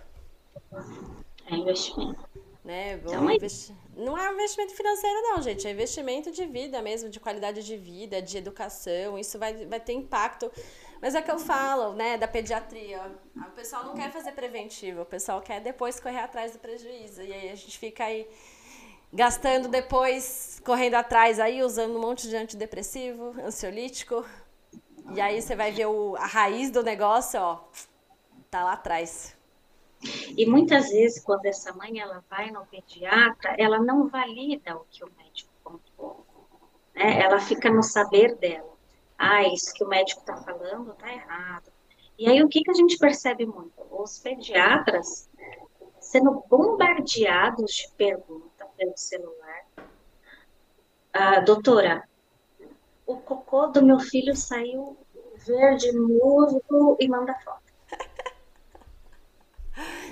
É investimento. Né? Então, é investi... Não é investimento financeiro, não, gente. É investimento de vida mesmo, de qualidade de vida, de educação. Isso vai, vai ter impacto. Mas é que eu falo, né, da pediatria. O pessoal não quer fazer preventivo, o pessoal quer depois correr atrás do prejuízo. E aí a gente fica aí gastando depois, correndo atrás aí, usando um monte de antidepressivo, ansiolítico. E aí você vai ver o, a raiz do negócio, ó, tá lá atrás. E muitas vezes, quando essa mãe ela vai no pediatra, ela não valida o que o médico contou. Né? Ela fica no saber dela. Ah, isso que o médico está falando tá errado. E aí o que, que a gente percebe muito? Os pediatras sendo bombardeados de perguntas pelo celular. Ah, doutora, o cocô do meu filho saiu verde, musgo e manda foto. [LAUGHS]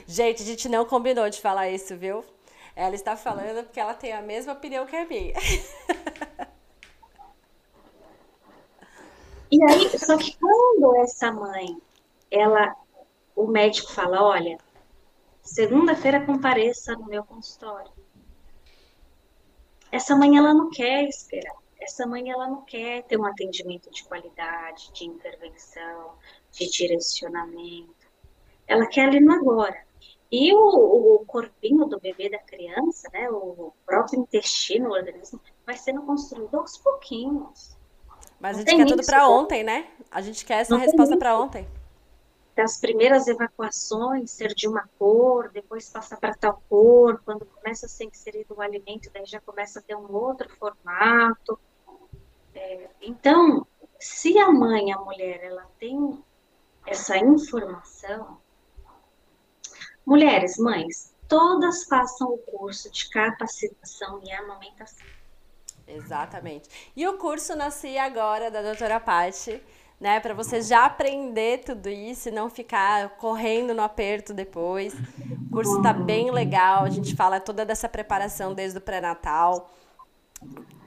Gente, a gente não combinou de falar isso, viu? Ela está falando porque ela tem a mesma opinião que a minha. [LAUGHS] E aí, só que quando essa mãe, ela, o médico fala, olha, segunda-feira compareça no meu consultório. Essa mãe ela não quer esperar. Essa mãe ela não quer ter um atendimento de qualidade, de intervenção, de direcionamento. Ela quer ali no agora. E o, o corpinho do bebê da criança, né, o próprio intestino, o organismo, vai sendo construído aos pouquinhos. Mas não a gente quer tudo para ontem, né? A gente quer essa resposta para ontem das primeiras evacuações ser de uma cor, depois passa para tal cor, quando começa a ser inserido o alimento, daí já começa a ter um outro formato. É, então, se a mãe, a mulher, ela tem essa informação, mulheres, mães, todas façam o curso de capacitação e amamentação. Exatamente. E o curso Nasci Agora, da doutora Paty, né? Para você já aprender tudo isso e não ficar correndo no aperto depois. O curso está bem legal, a gente fala toda dessa preparação desde o pré-natal.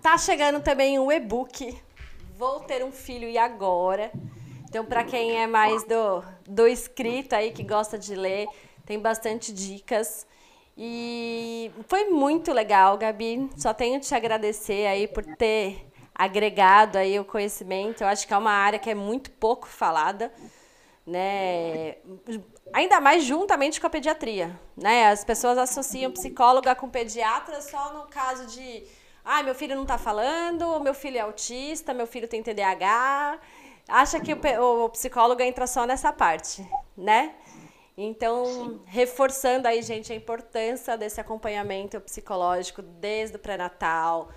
Tá chegando também um e-book. Vou ter um filho e agora. Então, para quem é mais do, do escrito aí, que gosta de ler, tem bastante dicas. E foi muito legal, Gabi. Só tenho te agradecer aí por ter agregado aí o conhecimento. Eu acho que é uma área que é muito pouco falada, né? Ainda mais juntamente com a pediatria, né? As pessoas associam psicóloga com pediatra só no caso de, ah, meu filho não está falando, meu filho é autista, meu filho tem TDAH. Acha que o, o psicólogo entra só nessa parte, né? Então, reforçando aí, gente, a importância desse acompanhamento psicológico desde o pré-natal.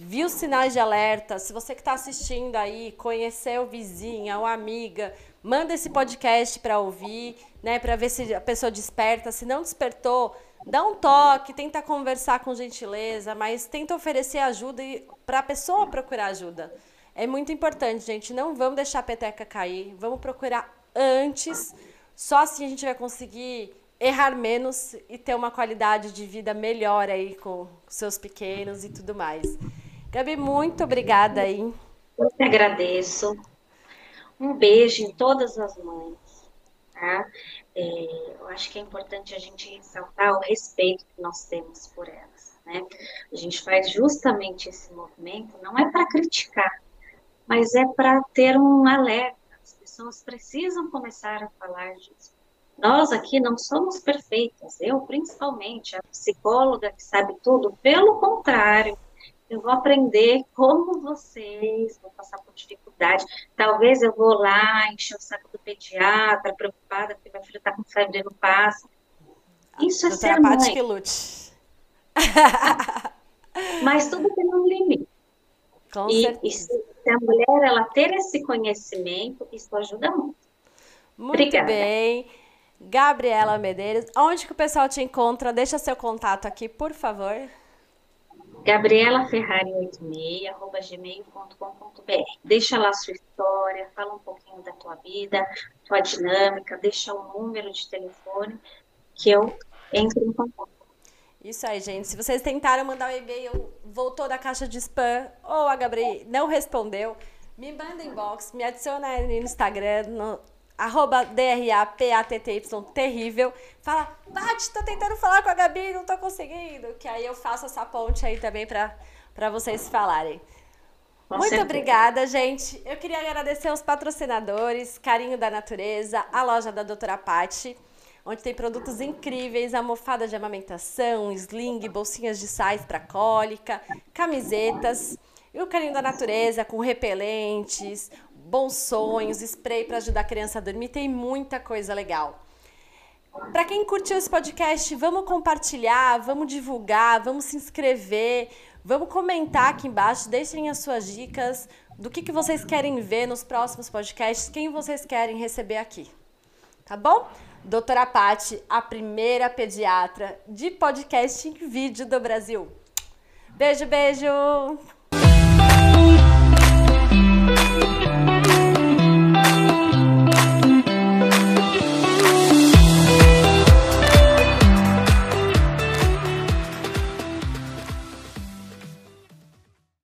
Viu sinais de alerta? Se você que está assistindo aí, conheceu vizinha ou amiga, manda esse podcast para ouvir, né, para ver se a pessoa desperta. Se não despertou, dá um toque, tenta conversar com gentileza, mas tenta oferecer ajuda para a pessoa procurar ajuda. É muito importante, gente. Não vamos deixar a peteca cair. Vamos procurar antes só assim a gente vai conseguir errar menos e ter uma qualidade de vida melhor aí com seus pequenos e tudo mais. Gabi, muito obrigada aí. Eu te agradeço. Um beijo em todas as mães. Tá? É, eu acho que é importante a gente ressaltar o respeito que nós temos por elas. Né? A gente faz justamente esse movimento, não é para criticar, mas é para ter um alerta pessoas precisam começar a falar disso. Nós aqui não somos perfeitas, eu principalmente, a psicóloga que sabe tudo, pelo contrário, eu vou aprender como vocês, vou passar por dificuldade. Talvez eu vou lá encher o saco do pediatra, preocupada porque meu filho está com febre e não passa. Isso é ser mãe. que lute. [LAUGHS] Mas tudo tem um limite. Com e, certeza. e se se a mulher ela ter esse conhecimento, isso ajuda muito. Muito Obrigada. bem. Gabriela Medeiros, onde que o pessoal te encontra? Deixa seu contato aqui, por favor. Gabriela Ferrari 86, arroba gmail.com.br. Deixa lá a sua história, fala um pouquinho da tua vida, tua dinâmica, deixa o número de telefone que eu entro em contato. Isso aí, gente. Se vocês tentaram mandar um e-mail, voltou da caixa de spam, ou a Gabriela não respondeu, me manda inbox, me adiciona no Instagram, no arroba DRAPATTY, terrível. Fala, Bate, tô tentando falar com a Gabi, não tô conseguindo. Que aí eu faço essa ponte aí também para vocês falarem. Com Muito certeza. obrigada, gente. Eu queria agradecer aos patrocinadores, Carinho da Natureza, a loja da Doutora Pati, onde tem produtos incríveis, almofada de amamentação, sling, bolsinhas de sais para cólica, camisetas, e o Carinho da Natureza com repelentes, bons sonhos, spray para ajudar a criança a dormir, tem muita coisa legal. Para quem curtiu esse podcast, vamos compartilhar, vamos divulgar, vamos se inscrever, vamos comentar aqui embaixo, deixem as suas dicas do que, que vocês querem ver nos próximos podcasts, quem vocês querem receber aqui. Tá bom? Doutora Pati, a primeira pediatra de podcast em vídeo do Brasil. Beijo, beijo!